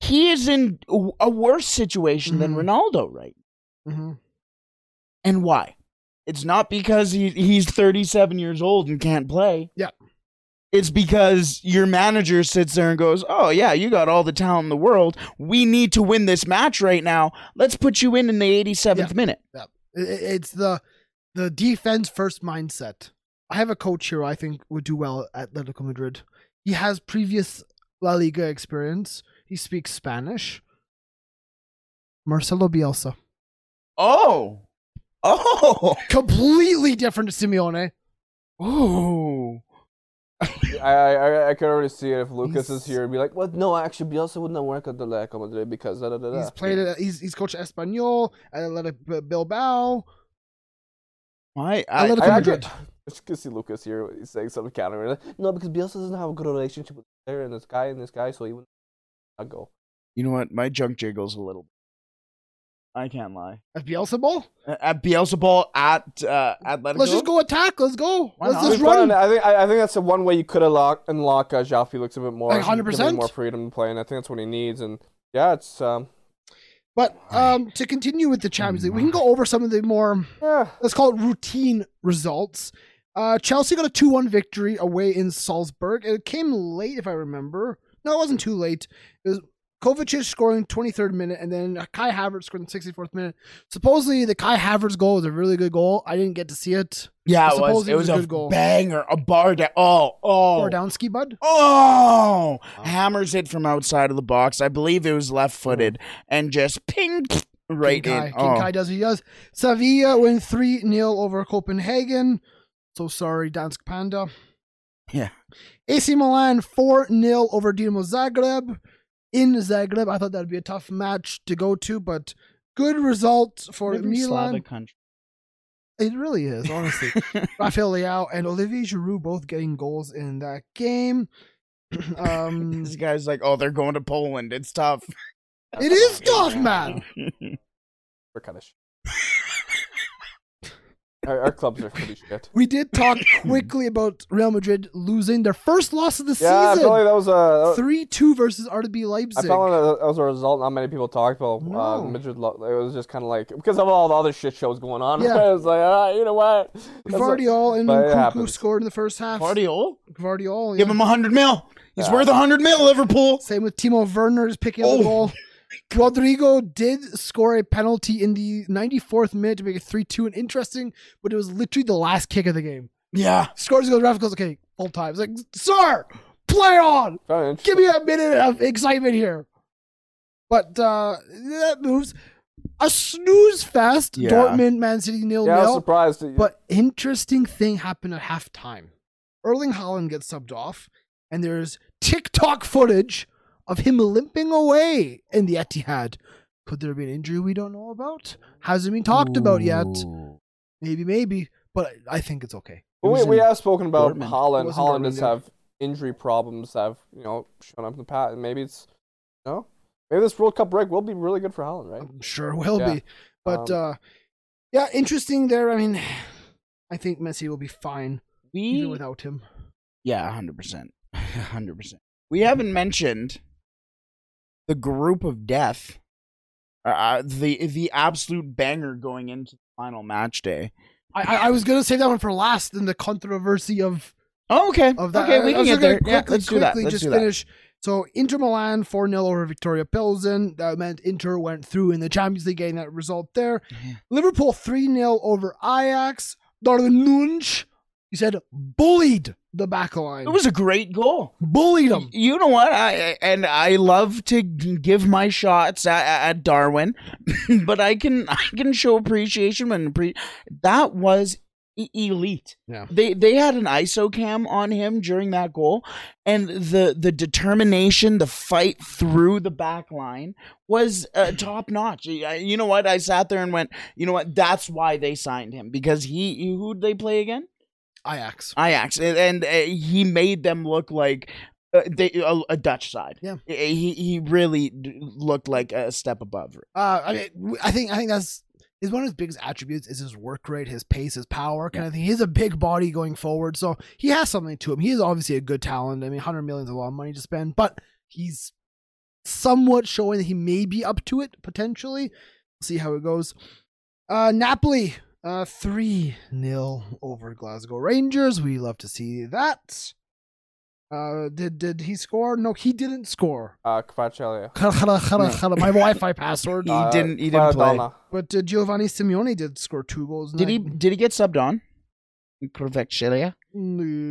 he is in a worse situation than Mhm. Ronaldo, right? hmm And why? It's not because he he's 37 years old and can't play. Yeah. It's because your manager sits there and goes, "Oh yeah, you got all the talent in the world. We need to win this match right now. Let's put you in in the 87th Yeah. minute." Yeah. It's the the defense first mindset. I have a coach here I think would do well at Atletico Madrid. He has previous La Liga experience. He speaks Spanish. Marcelo Bielsa. Oh. Oh. Completely different to Simeone. Oh. I, I I could already see it if Lucas is He's- here. Be like, what? No, actually, Bielsa wouldn't work at the Atletico Madrid because da da da da. He's played it. He's he's coached Espanyol at Atletico Bilbao. I, I, Atletico I, I Madrid. could, I just could see Lucas here. He's saying something counter. No, because Bielsa doesn't have a good relationship with the player and this guy and this guy, so he wouldn't. I'd go. you know what? My junk jiggles a little. I can't lie. At Bielsa ball. At Beelzebub at uh, Atletico. Let's just go attack. Let's go. Why Let's not? just Be fun. run. I think I, I think that's the one way you could unlock unlock uh, João Felix a bit more. Like, give him 100%. more freedom to play, and I think that's what he needs. And yeah, it's um But um, to continue with the Champions League, we can go over some of the more yeah. let's call it routine results. Uh, Chelsea got a 2 1 victory away in Salzburg. It came late, if I remember. No, it wasn't too late. It was Kovacic scoring 23rd minute and then Kai Havertz scoring 64th minute. Supposedly, the Kai Havertz goal was a really good goal. I didn't get to see it. yeah, it was. It was a a good goal. banger, a bar down. Oh, oh, Or Downsky, bud. oh! Hammers it from outside of the box. I believe it was left-footed, oh. and just ping right King Kai. in. King Oh. Kai does what he does. Sevilla win 3 0 over Copenhagen. So sorry, Dansk Panda. Yeah. AC Milan 4 0 over Dinamo Zagreb. In Zagreb, I thought that'd be a tough match to go to, but good result for Every Milan. Slavic country. It really is, honestly. Rafael Leao and Olivier Giroud both getting goals in that game. um, this guy's like, oh, they're going to Poland. It's tough. it is tough, man. We're kind of. Sh- our, our clubs are pretty shit. We did talk quickly about Real Madrid losing their first loss of the Yeah, I season. feel like that was a. Three two versus RB Leipzig. I Leipzig. felt like that was a result not many people talked about. Uh, Madrid, it was just kind of like because of all the other shit shows going on. Yeah. I was like, ah, you know what? That's Gvardiol and but Nkunku scored in the first half. Guardiola? Gvardiol, Give him a hundred mil. He's Yeah. worth a hundred mil, Liverpool. Same with Timo Werner is picking up Oh. the goal. Rodrigo did score a penalty in the 94th minute to make it 3 2 and interesting, but it was literally the last kick of the game. Yeah. Scores, goes, ref goes, okay, full time. It's like, sir, play on. Give me a minute of excitement here. But uh that moves. A snooze fest. Yeah. Dortmund, Man City, nil yeah, I was nil. surprised. That, But interesting thing happened at halftime. Erling Haaland gets subbed off, and there's TikTok footage of him limping away in the Etihad. Could there be an injury we don't know about? Hasn't been talked about yet. Maybe, maybe, but I think it's okay. It we, we have spoken about Dortmund. Haaland. was Haaland Dortmund, does have injury problems. that Have you know shown up in the past, maybe it's no. Maybe this World Cup break will be really good for Haaland, right? I'm sure it will Yeah. be. But Um, uh yeah, interesting there. I mean, I think Messi will be fine even We without him. Yeah, hundred percent, hundred percent. We haven't mentioned the group of death, uh, the the absolute banger going into the final match day I, I, was gonna save that one for last in the controversy of Oh, okay. of that. okay, we can get there. Quickly, yeah, let's do that. Let's just do that. finish. So Inter Milan 4 0 over Viktoria Pilsen. That meant Inter went through in the Champions League, getting that result there. Yeah. Liverpool 3 0 over Ajax. Darwin Nunez, he said, bullied the back line. It was a great goal. bullied him. You know what? I and I love to give my shots at, at Darwin, but I can I can show appreciation when appre- that was e- elite. Yeah. They they had an ISO cam on him during that goal, and the the determination, the fight through the back line was uh, top notch. You know what? I sat there and went, you know what? That's why they signed him because he who'd they play again? Ajax. Ajax, and, and uh, he made them look like uh, they, a, a Dutch side. Yeah. He he really looked like a step above. Uh, I mean, I think I think that's is one of his biggest attributes is his work rate, his pace, his power kind of thing. He's a big body going forward, so he has something to him. He is obviously a good talent. I mean, hundred million is a lot of money to spend, but he's somewhat showing that he may be up to it potentially. see how it goes. Uh, Napoli, uh, three 0 over Glasgow Rangers. We love to see that. Uh, did did he score? No, he didn't score. Uh, Kvaratskhelia. My Wi-Fi password. He Uh, didn't- he didn't play. But uh, Giovanni Simeone did score two goals. Did he did he get subbed on? Kvaratskhelia?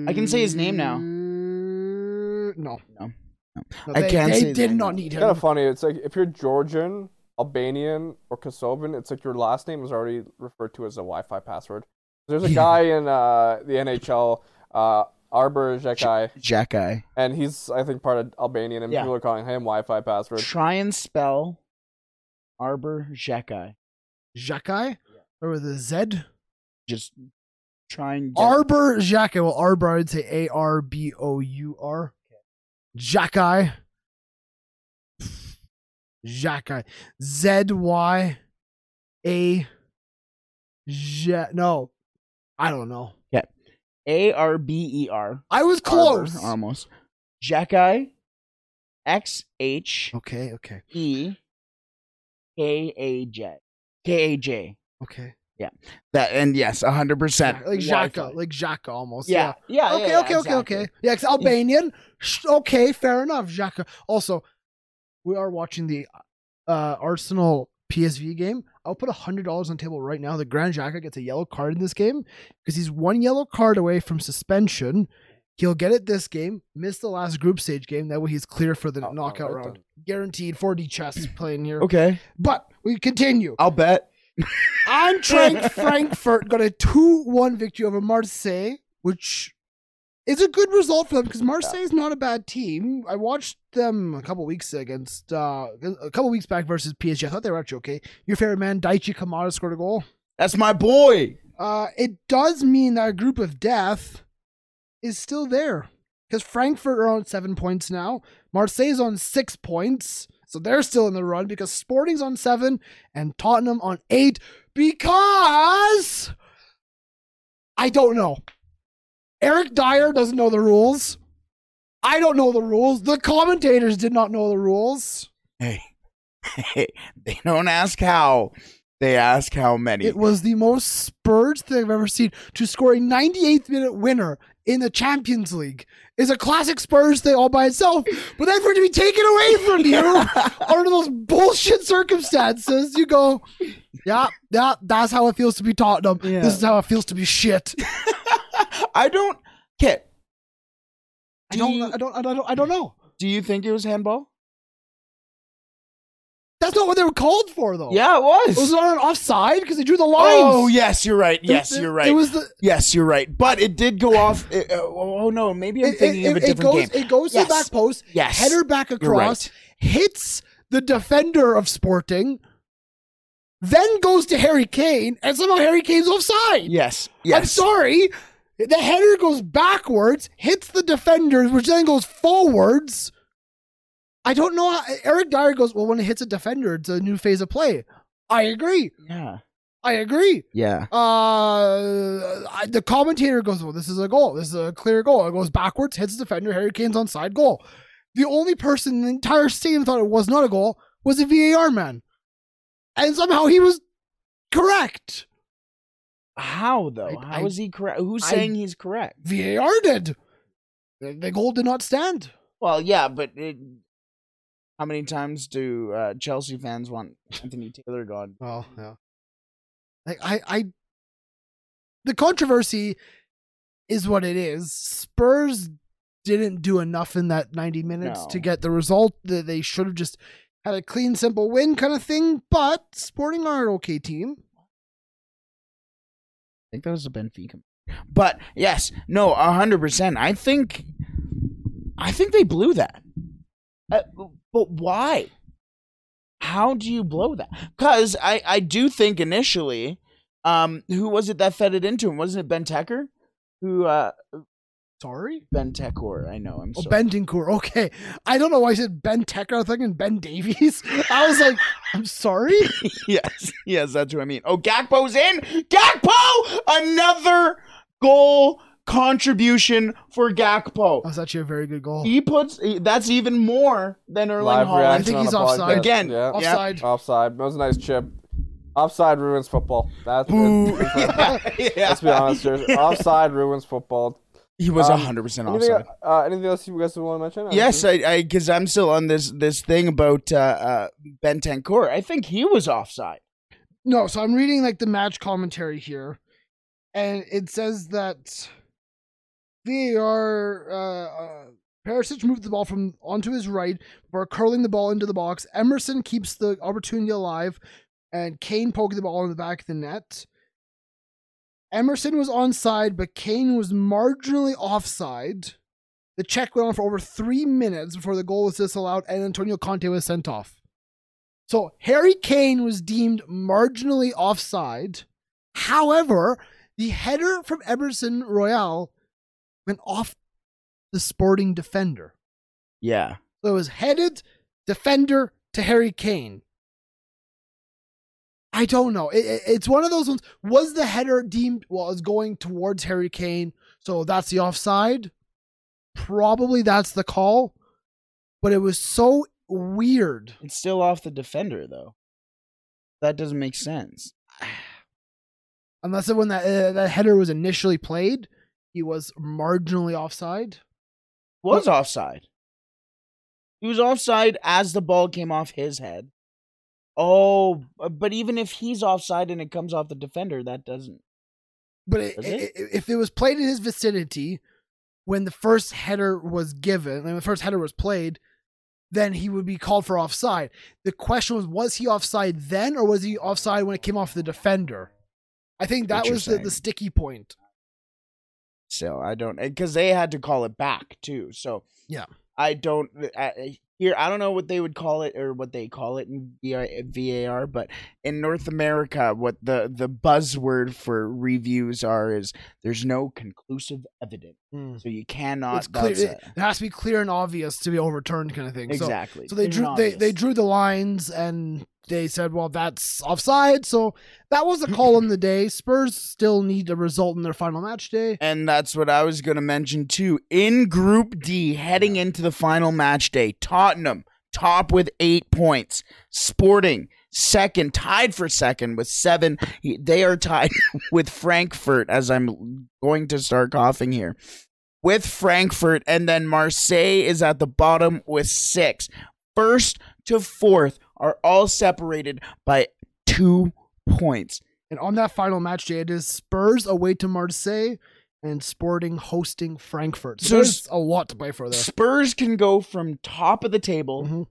I can say his name now. No. No. No, I they, can't They say did not now. need It's him. kind of funny. It's like if you're Georgian, Albanian, or Kosovan, it's like your last name is already referred to as a Wi-Fi password. There's a guy in uh, the NHL, uh, Arber Xhekaj, Jack guy. and he's I think part of Albanian, and Yeah. people are calling him Wi-Fi password. Try and spell Arber Xhekaj. Jakai? Or with a Z? Just try and get- Arbor Jakai. Well, Arbor, I'd say A R B O U R. Jakai. Jakai. Z Y A. J. No. I don't know. Yeah. A R B E R. I was close. Arbor, almost. Jekai. X H Okay, okay, E K A J. K A J. okay. Yeah. That and yes, hundred percent. Like Xhaka, like Xhaka almost. Yeah. Yeah. okay, yeah, okay, okay, exactly. okay. Yeah, it's Albanian. Okay, fair enough. Xhaka. Also, we are watching the uh, Arsenal PSV game. I'll put hundred dollars on the table right now. The Granit Xhaka gets a yellow card in this game because he's one yellow card away from suspension. He'll get it this game. Miss the last group stage game. That way he's clear for the Oh, knockout alright round. then. Guaranteed 4D chess playing here. Okay. But we continue. I'll bet. Eintracht Frankfurt got a 2 1 victory over Marseille, which is a good result for them because Marseille is not a bad team. I watched them a couple weeks against, uh, a couple weeks back versus PSG. I thought they were actually okay. Your favorite man, Daichi Kamada, scored a goal. That's my boy. Uh, it does mean that a group of death is still there because Frankfurt are on seven points now. Marseille's on six points. So they're still in the run because Sporting's on seven and Tottenham on eight because I don't know. Eric Dier doesn't know the rules. I don't know the rules. The commentators did not know the rules. Hey, hey, they don't ask how. They ask how many. It was the most Spurs thing I've ever seen. To score a 98th minute winner in the Champions League is a classic Spurs thing all by itself. But then for it to be taken away from you under those bullshit circumstances, you go, yeah, yeah, that's how it feels to be Tottenham. Yeah. This is how it feels to be shit. I don't. Kit, I Do don't, you- I don't, I don't, I don't know. do you think it was handball? That's not what they were called for, though. Yeah, it was. It was on an offside because they drew the lines. oh, yes, you're right. Yes, It- you're right. It was the. yes, you're right. But it did go off. it- uh, oh no, maybe I'm It, thinking it- of a different goes, game. It goes to the back post. Yes. header back across, right. hits the defender of Sporting, then goes to Harry Kane, and somehow Harry Kane's offside. Yes, yes. I'm sorry. The header goes backwards, hits the defenders, which then goes forwards. I don't know. How, Eric Dier goes, well, when it hits a defender, it's a new phase of play. I agree. Yeah, I agree. yeah. Uh, I- the commentator goes, "Well, this is a goal. This is a clear goal." It goes backwards, hits the defender. Harry Kane's on side goal. The only person in the entire stadium thought it was not a goal was a VAR man, and somehow he was correct. How though? I- How I- is he correct? Who's I- saying he's correct? VAR did. The, the goal did not stand. Well, yeah, but it, how many times do uh, Chelsea fans want Anthony Taylor gone? Well, yeah. Like I, I, the controversy is what it is. Spurs didn't do enough in that 90 minutes to get the result that they should have just had a clean, simple win kind of thing. But Sporting are an okay team. I think that was a Benfica. But yes, no, hundred percent. I think, I think they blew that. Uh, but why? How do you blow that? Because I, I do think initially, um, who was it that fed it into him? Wasn't it Ben Tecker? Who uh, Sorry. Ben Tekor? I know. I'm Oh, sorry. Ben Dincourt. Okay. I don't know why I said Ben Tecker. I was thinking Ben Davies. I was like, I'm sorry. yes, yes, that's what I mean. Oh, Gakpo's in. Gakpo, another goal contribution for Gakpo. Oh, that was actually a very good goal. He puts he- that's even more than Erling Live Haaland. reaction think he's offside. podcast. Again, Yeah. Offside. Offside. That was a nice chip. Offside ruins football. That's Boo. it. yeah. Let's be honest here. Offside ruins football. He was Um, hundred percent Anything, offside. uh, anything else you guys want to mention? Yes, I, I, because I'm still on this this thing about uh, uh, Ben Tancourt. I think he was offside. No, so I'm reading like the match commentary here, and it says that VAR uh, uh, Perisic moved the ball from onto his right before curling the ball into the box. Emerson keeps the opportunity alive, and Kane poking the ball in the back of the net. Emerson was onside, but Kane was marginally offside. The check went on for over three minutes before the goal was disallowed, and Antonio Conte was sent off. So Harry Kane was deemed marginally offside. However, the header from Emerson Royal went off the sporting defender. Yeah, So it was headed defender to Harry Kane. I don't know. It, it- it's one of those ones. Was the header deemed well as going towards Harry Kane? So that's the offside. Probably that's the call. But it was so weird. it's still off the defender though. That doesn't make sense. Unless it, when that uh, that header was initially played, he was marginally offside. Was offside. He was offside as the ball came off his head. Oh, but even if he's offside and it comes off the defender, that doesn't. But it, it? i- i- if it was played in his vicinity when the first header was given, and the first header was played, then he would be called for offside. The question was, was he offside then, or was he offside when it came off the defender? I think that was the, the sticky point. So I don't because they had to call it back too. So Yeah. I don't uh, here. I don't know what they would call it or what they call it in VAR, but in North America, what the the buzzword for reviews are is there's no conclusive evidence, hmm. so you cannot. It, it. has to be clear and obvious to be overturned, kind of thing. Exactly. So they drew they, they drew the lines and they said, well, that's offside. So that was a call on the day. Spurs still need a result in their final match day. And that's what I was going to mention too. In Group D, heading into the final match day, Tottenham top with eight points. Sporting second, tied for second with seven. They are tied with Frankfurt as I'm going to start coughing here. With Frankfurt, and then Marseille is at the bottom with six. First to fourth are all separated by two points. And on that final match day, it is Spurs away to Marseille and Sporting hosting Frankfurt. So there's a lot to play for there. Spurs can go from top of the table Mhm.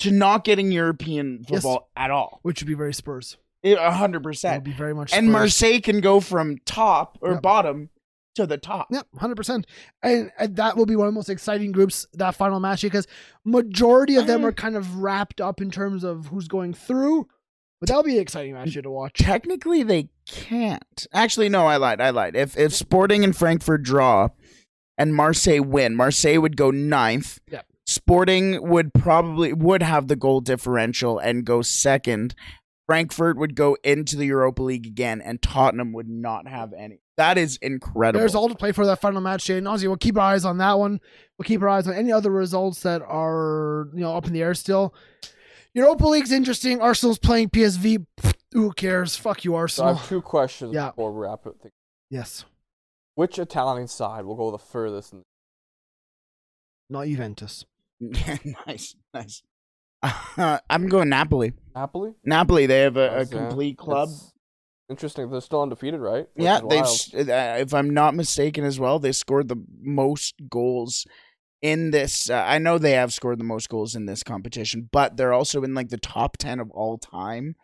to not getting European Yes. football at all. Which would be very Spurs. A hundred percent. be very much And Marseille can go from top or Yep. bottom to the top. Yep, hundred percent, and, and that will be one of the most exciting groups that final match because majority of them Mm. are kind of wrapped up in terms of who's going through. But that'll be an exciting match to watch. Technically, they can't. Actually, no, I lied. I lied. If if Sporting and Frankfurt draw, and Marseille win, Marseille would go ninth. Yep. Sporting would probably would have the goal differential and go second. Frankfurt would go into the Europa League again, and Tottenham would not have any. That is incredible. There's all to play for that final match day, and obviously we'll keep our eyes on that one. We'll keep our eyes on any other results that are you know up in the air still. Europa League's interesting. Arsenal's playing PSV. Who cares? Fuck you, So I have two questions Yeah. before we wrap it. yes, Which Italian side will go the furthest? In- not Juventus. nice, nice. I'm going Napoli. Napoli? Napoli, they have a, a That's, yeah, complete club. it's Interesting. They're still undefeated, right? Which Yeah, they. Uh, if I'm not mistaken, as well, they scored the most goals in this. Uh, I know they have scored the most goals in this competition, but they're also in like the top ten of all time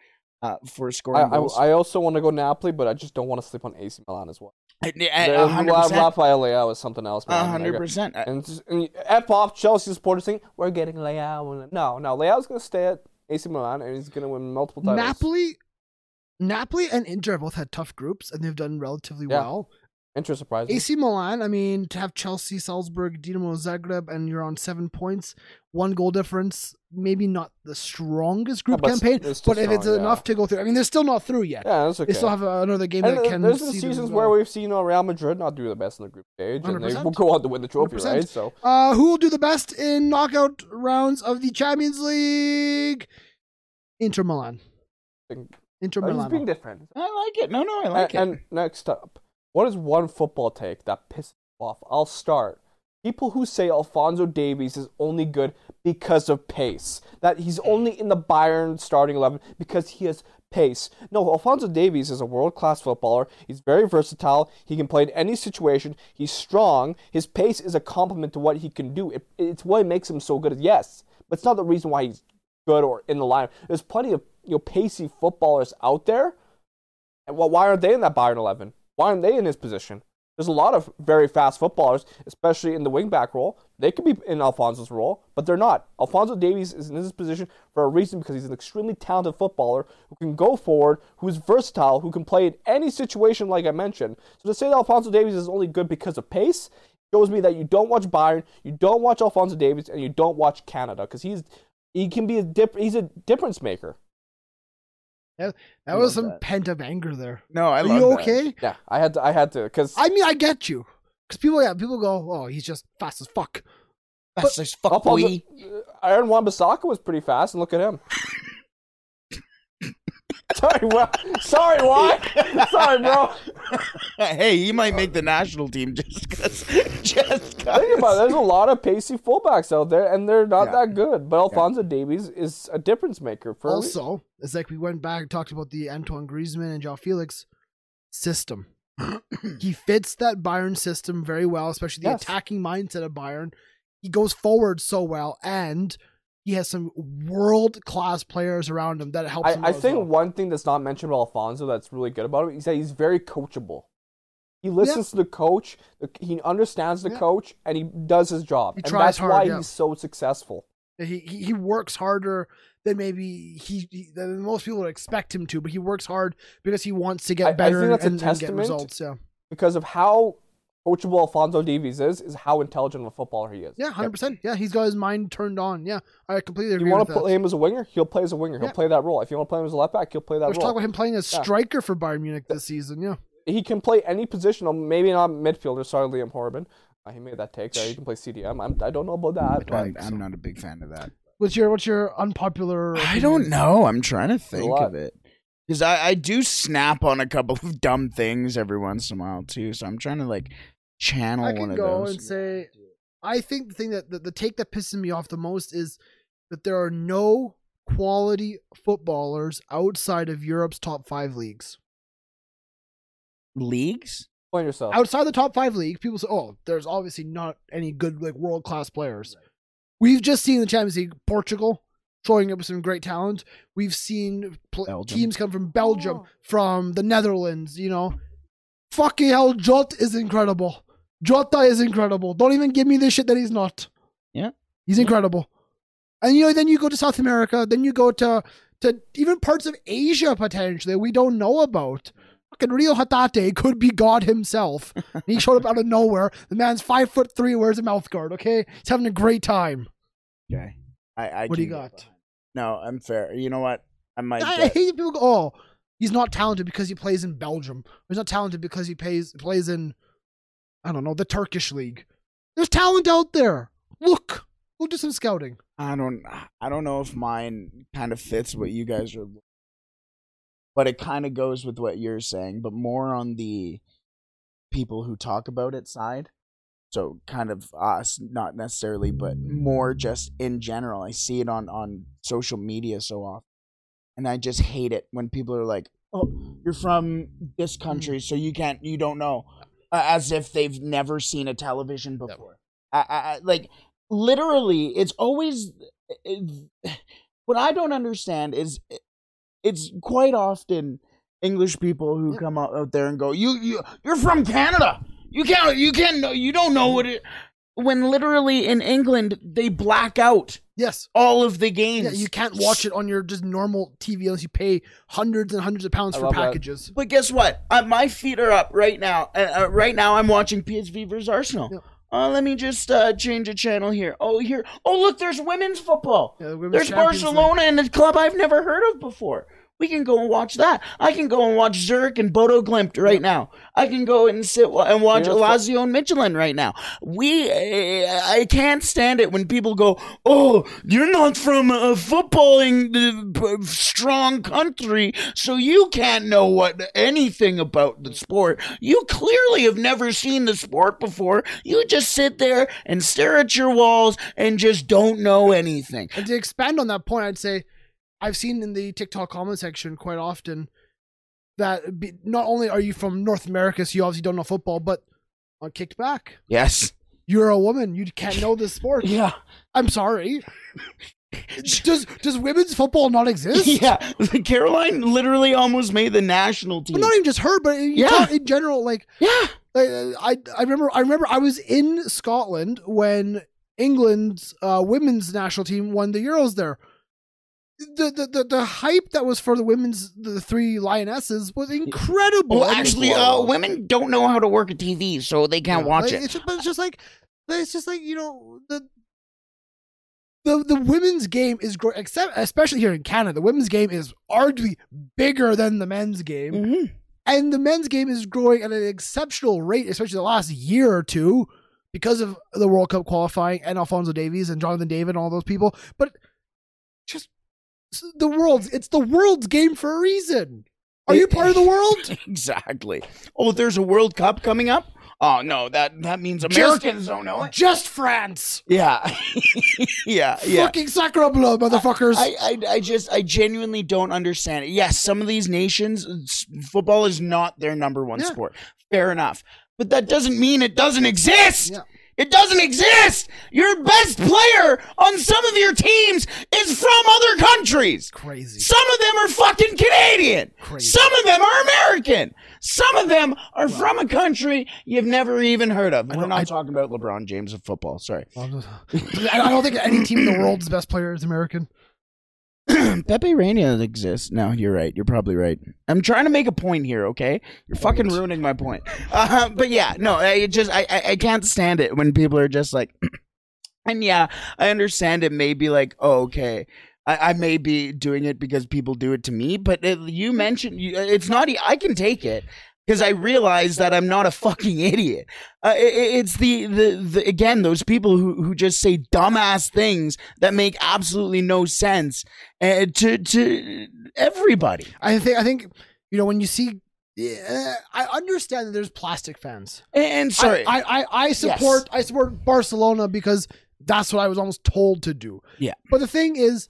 uh, for I, scoring I, goals. I also want to go Napoli, but I just don't want to sleep on AC Milan as well. The- I- a hundred Ra- percent. Rafael Leao is something else. A hundred percent. Uh, And, it's just- and F off Chelsea supporters think we're getting Leao. And no, no, Leao's going to stay at AC Milan and he's going to win multiple titles. Napoli, Napoli and Inter have both had tough groups and they've done relatively Yeah. well. Inter surprised me. AC Milan, I mean, to have Chelsea, Salzburg, Dinamo Zagreb, and you're on seven points, one goal difference, maybe not the strongest group but campaign, it's still but if it's yeah. enough to go through, I mean, they're still not through yet. Yeah, that's okay. They still have another game and that can. there's been them seasons where we've seen uh, Real Madrid not do the best in the group stage, and they will go on to win the trophy, 100%. right? So Uh, who will do the best in knockout rounds of the Champions League? Inter Milan. Inter he's Milan. being different. I like it. No, no, I like and, it. and next up, what is one football take that pisses off? I'll start. People who say Alphonso Davies is only good because of pace, that he's only in the Bayern starting 11 because he has pace. No, Alphonso Davies is a world class footballer. He's very versatile. He can play in any situation. He's strong. His pace is a complement to what he can do. It, it's what makes him so good. Yes, but it's not the reason why he's good or in the line. There's plenty of you know pacey footballers out there. And well, why aren't they in that Bayern 11? Why aren't they in his position? There's a lot of very fast footballers, especially in the wingback role. They could be in Alphonso's role, but they're not. Alphonso Davies is in this position for a reason because he's an extremely talented footballer who can go forward, who's versatile, who can play in any situation, like I mentioned. So to say that Alphonso Davies is only good because of pace shows me that you don't watch Bayern, you don't watch Alphonso Davies, and you don't watch Canada because he's he can be a dip, he's a difference maker. That I was some that. pent up anger there. No, I Are you that. okay? Yeah, I had to, I had to because I mean, I get you. Because people, yeah, people go, oh, he's just fast as fuck. That's just fuck Alphonso, boy. uh, Aaron Wan-Bissaka was pretty fast, and look at him. Sorry, why? Sorry, why? sorry, bro. hey, he might make the national team just because. Just Think about it. There's a lot of pacey fullbacks out there, and they're not Yeah. that good. But Alphonso Davies is a difference maker. For a Also, it's like we went back and talked about the Antoine Griezmann and Joao Felix system. he fits that Bayern system very well, especially the Yes. attacking mindset of Bayern. He goes forward so well, and he has some world class players around him that helps I, him. I think well. one thing that's not mentioned about Alphonso that's really good about him is that he's very coachable. He listens to the coach, he understands the Yeah. coach, and he does his job. He and that's hard, why yeah. he's so successful. He, he he works harder than maybe he, he than most people would expect him to, but he works hard because he wants to get I- I get think better that's a and, get testament results. Yeah, Because of how coachable Alphonso Davies is, is how intelligent of a footballer he is. yeah, hundred percent. Yeah, he's got his mind turned on. Yeah, I completely agree you want with to that. play him as a winger, he'll play as a winger. He'll Yeah. play that role. If you want to play him as a left back, he'll play that There's role. talk about him playing as Yeah. striker for Bayern Munich this season. Yeah, he can play any position, maybe not midfielder. Sorry, Liam Horban. Uh, he made that take there. He can play CDM. I'm, I don't know about that. but I'm, I'm not a big fan of that. what's your what's your unpopular? I don't know. I'm trying to think of it. Because I, I do snap on a couple of dumb things every once in a while too. So I'm trying to like channel I one can of go those. and say, I think the thing that the, the take that pisses me off the most is that there are no quality footballers outside of Europe's top five leagues. Leagues? Explain yourself. Outside the top five leagues, people say, "Oh, there's obviously not any good like world class players." We've just seen the Champions League Portugal showing up with some great talent. We've seen pl- teams come from Belgium, oh. from the Netherlands. You know, fucking hell, Jot is incredible. Jota is incredible. Don't even give me this shit that he's not. Yeah. he's incredible. And you know, then you go to South America, then you go to to even parts of Asia potentially we don't know about. Fucking Reo Hatate could be God himself. And he showed up out of nowhere. The man's five foot three, wears a mouth guard. Okay, he's having a great time. Okay. I, I What do you got? No, I'm fair. You know what? I might. I, I hate people go, oh, he's not talented because he plays in Belgium. He's not talented because he plays plays in, I don't know, the Turkish league. There's talent out there. Look, go do some scouting. I don't. I don't know if mine kind of fits what you guys are. but it kind of goes with what you're saying, but more on the people who talk about it side. So kind of us, not necessarily, but more just in general. I see it on on social media so often, and I just hate it when people are like, "Oh, you're from this country, so you can't, you don't know," uh, as if they've never seen a television before. I, I, I- like literally, it's always it, what I don't understand is it's quite often English people who come out, out there and go, "You you you're from Canada. You can't you can't know you don't know what it." When literally in England they black out Yes. all of the games. Yeah, you can't watch it on your just normal TV unless you pay hundreds and hundreds of pounds I for love that. packages. But guess what? Uh, my feet are up right now. Uh, uh, right now, I'm watching PSV versus Arsenal. Yeah. Uh, let me just uh, change a channel here. Oh, here. Oh, look, there's women's football. Yeah, the Women's there's Champions League. Barcelona and a club I've never heard of before. We can go and watch that. I can go and watch Zurich and Bodo Glimt right now. I can go and sit and watch Yeah, Lazio and Midtjylland right now. We, I can't stand it when people go, "Oh, you're not from a footballing uh, strong country, so you can't know what anything about the sport. You clearly have never seen the sport before. You just sit there and stare at your walls and just don't know anything." And to expand on that point, I'd say I've seen in the TikTok comment section quite often that be, not only are you from North America, so you obviously don't know football, but on kicked back, Yes. you're a woman, you can't know this sport. Yeah. I'm sorry. does does women's football not exist? Yeah. Caroline literally almost made the national team. But not even just her, but in, Yeah. in general, like yeah. Uh, I I remember I remember I was in Scotland when England's uh, women's national team won the Euros there. The, the the the hype that was for the women's the three lionesses was incredible. Well, actually, uh, women don't know how to work a TV, so they can't Yeah, watch like, it. It's just, but it's just like it's just like you know the the the women's game is great, except especially here in Canada. The women's game is arguably bigger than the men's game. Mhm. And the men's game is growing at an exceptional rate, especially the last year or two, because of the World Cup qualifying and Alphonso Davies and Jonathan David and all those people. But the world's it's the world's game for a reason. Are you part of the world? Exactly. Oh, there's a World Cup coming up. Oh no, that that means Americans don't know it. Just France. Yeah, yeah, yeah. Fucking sacre bleu, motherfuckers. I, I, I just, I genuinely don't understand it. Yes, some of these nations, football is not their number one Yeah. sport. Fair enough. But that doesn't mean it doesn't exist. Yeah. It doesn't exist. Your best player on some of your teams is from other countries. Crazy. Some of them are fucking Canadian. Crazy. Some of them are American. Some of them are from a country you've never even heard of. We're not I- talking about LeBron James of football. Sorry. I don't think any team in the world's best player is American. Pepe Reina exists. No, you're right. You're probably right. I'm trying to make a point here. Okay, you're fucking ruining my point. Uh, but yeah, no, I just I, I I can't stand it when people are just like, and yeah, I understand it may be like, oh, okay. I, I may be doing it because people do it to me, but it, you mentioned you, it's not. I can take it because I realize that I'm not a fucking idiot. Uh, i- i it's the, the the again those people who who just say dumbass things that make absolutely no sense uh, to to everybody. I think I think you know when you see. Yeah, I understand that there's plastic fans. And sorry, I, I, I, I support I support Barcelona because that's what I was almost told to do. Yeah. But the thing is,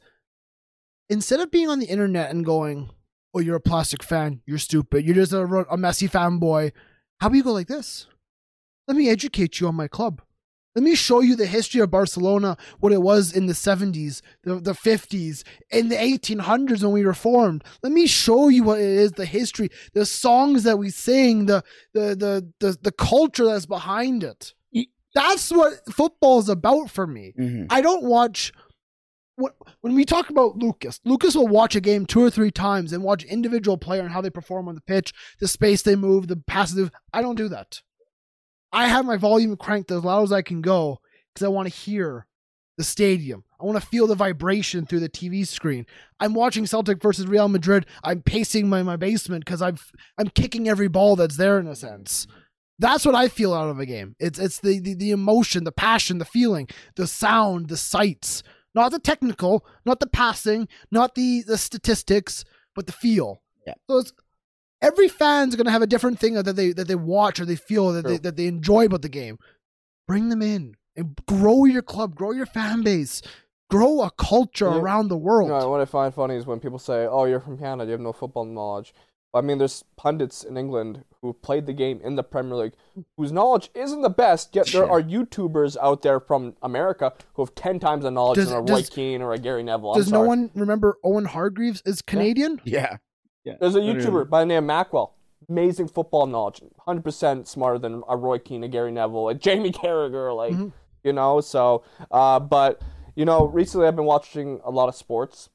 instead of being on the internet and going, "Oh, you're a plastic fan. You're stupid. You're just a, a Messi fanboy," how about you go like this? Let me educate you on my club. Let me show you the history of Barcelona, what it was in the 70s, the, the 50s, in the 1800s when we were formed. Let me show you what it is, the history, the songs that we sing, the the the the, the culture that's behind it. That's what football is about for me. Mhm. I don't watch when we talk about Lucas. Lucas will watch a game two or three times and watch individual player and how they perform on the pitch, the space they move, the passes. I don't do that. I have my volume cranked as loud as I can go because I want to hear the stadium. I want to feel the vibration through the TV screen. I'm watching Celtic versus Real Madrid. I'm pacing my, my basement because I'm I'm kicking every ball that's there in a sense. That's what I feel out of a game. It's it's the, the the emotion, the passion, the feeling, the sound, the sights, not the technical, not the passing, not the the statistics, but the feel. Yeah. So it's every fan's gonna have a different thing that they that they watch or they feel that they that they enjoy about the game. Bring them in and grow your club, grow your fan base, grow a culture Yeah. around the world. You know, what I find funny is when people say, "Oh, you're from Canada, you have no football knowledge." I mean, there's pundits in England who have played the game in the Premier League, whose knowledge isn't the best. Yet there Sure. are YouTubers out there from America who have ten times the knowledge Does- than a Roy does- Keane or a Gary Neville. I'm Does no one remember Owen Hargreaves is Canadian? Yeah. yeah. There's a YouTuber by the name of Macwell. Amazing football knowledge, hundred percent smarter than a Roy Keane, a Gary Neville, a Jamie Carragher, like Mhm. you know. So, uh, but you know, recently I've been watching a lot of sports,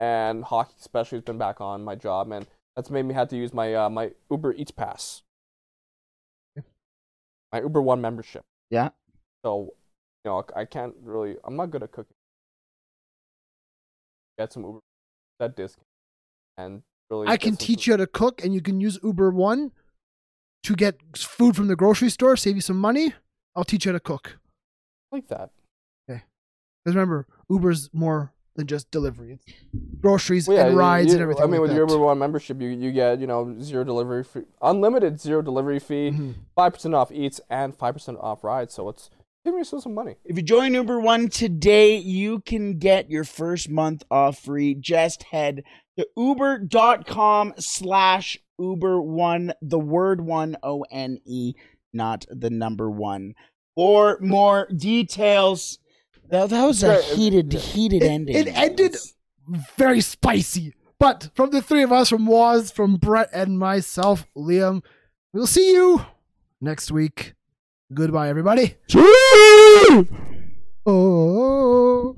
and hockey especially has been back on my job, and that's made me have to use my uh, my Uber Eats pass, my Uber One membership. Yeah. So, you know, I can't really. I'm not good at cooking. Get some Uber that discount, and really. I can teach you how to cook, and you can use Uber One to get food from the grocery store, save you some money. I'll teach you how to cook. I like that. Okay. Because remember, Uber's more than just delivery. It's groceries Well, yeah, and rides you- and everything. I mean, like with that. your Uber One membership, you you get you know zero delivery fee, unlimited zero delivery fee, Mhm. 5 percent off eats, and five percent off rides. So it's giving yourself some money. If you join Uber One today, you can get your first month off free. Just head to uber.com slash Uber One, the word one, O N E, not the number one. For more details. That, that was a heated, yeah. heated It- ending. it ended- Very spicy. But from the three of us, from Waz, from Brett, and myself, Liam, we'll see you next week. Goodbye, everybody. Oh. oh.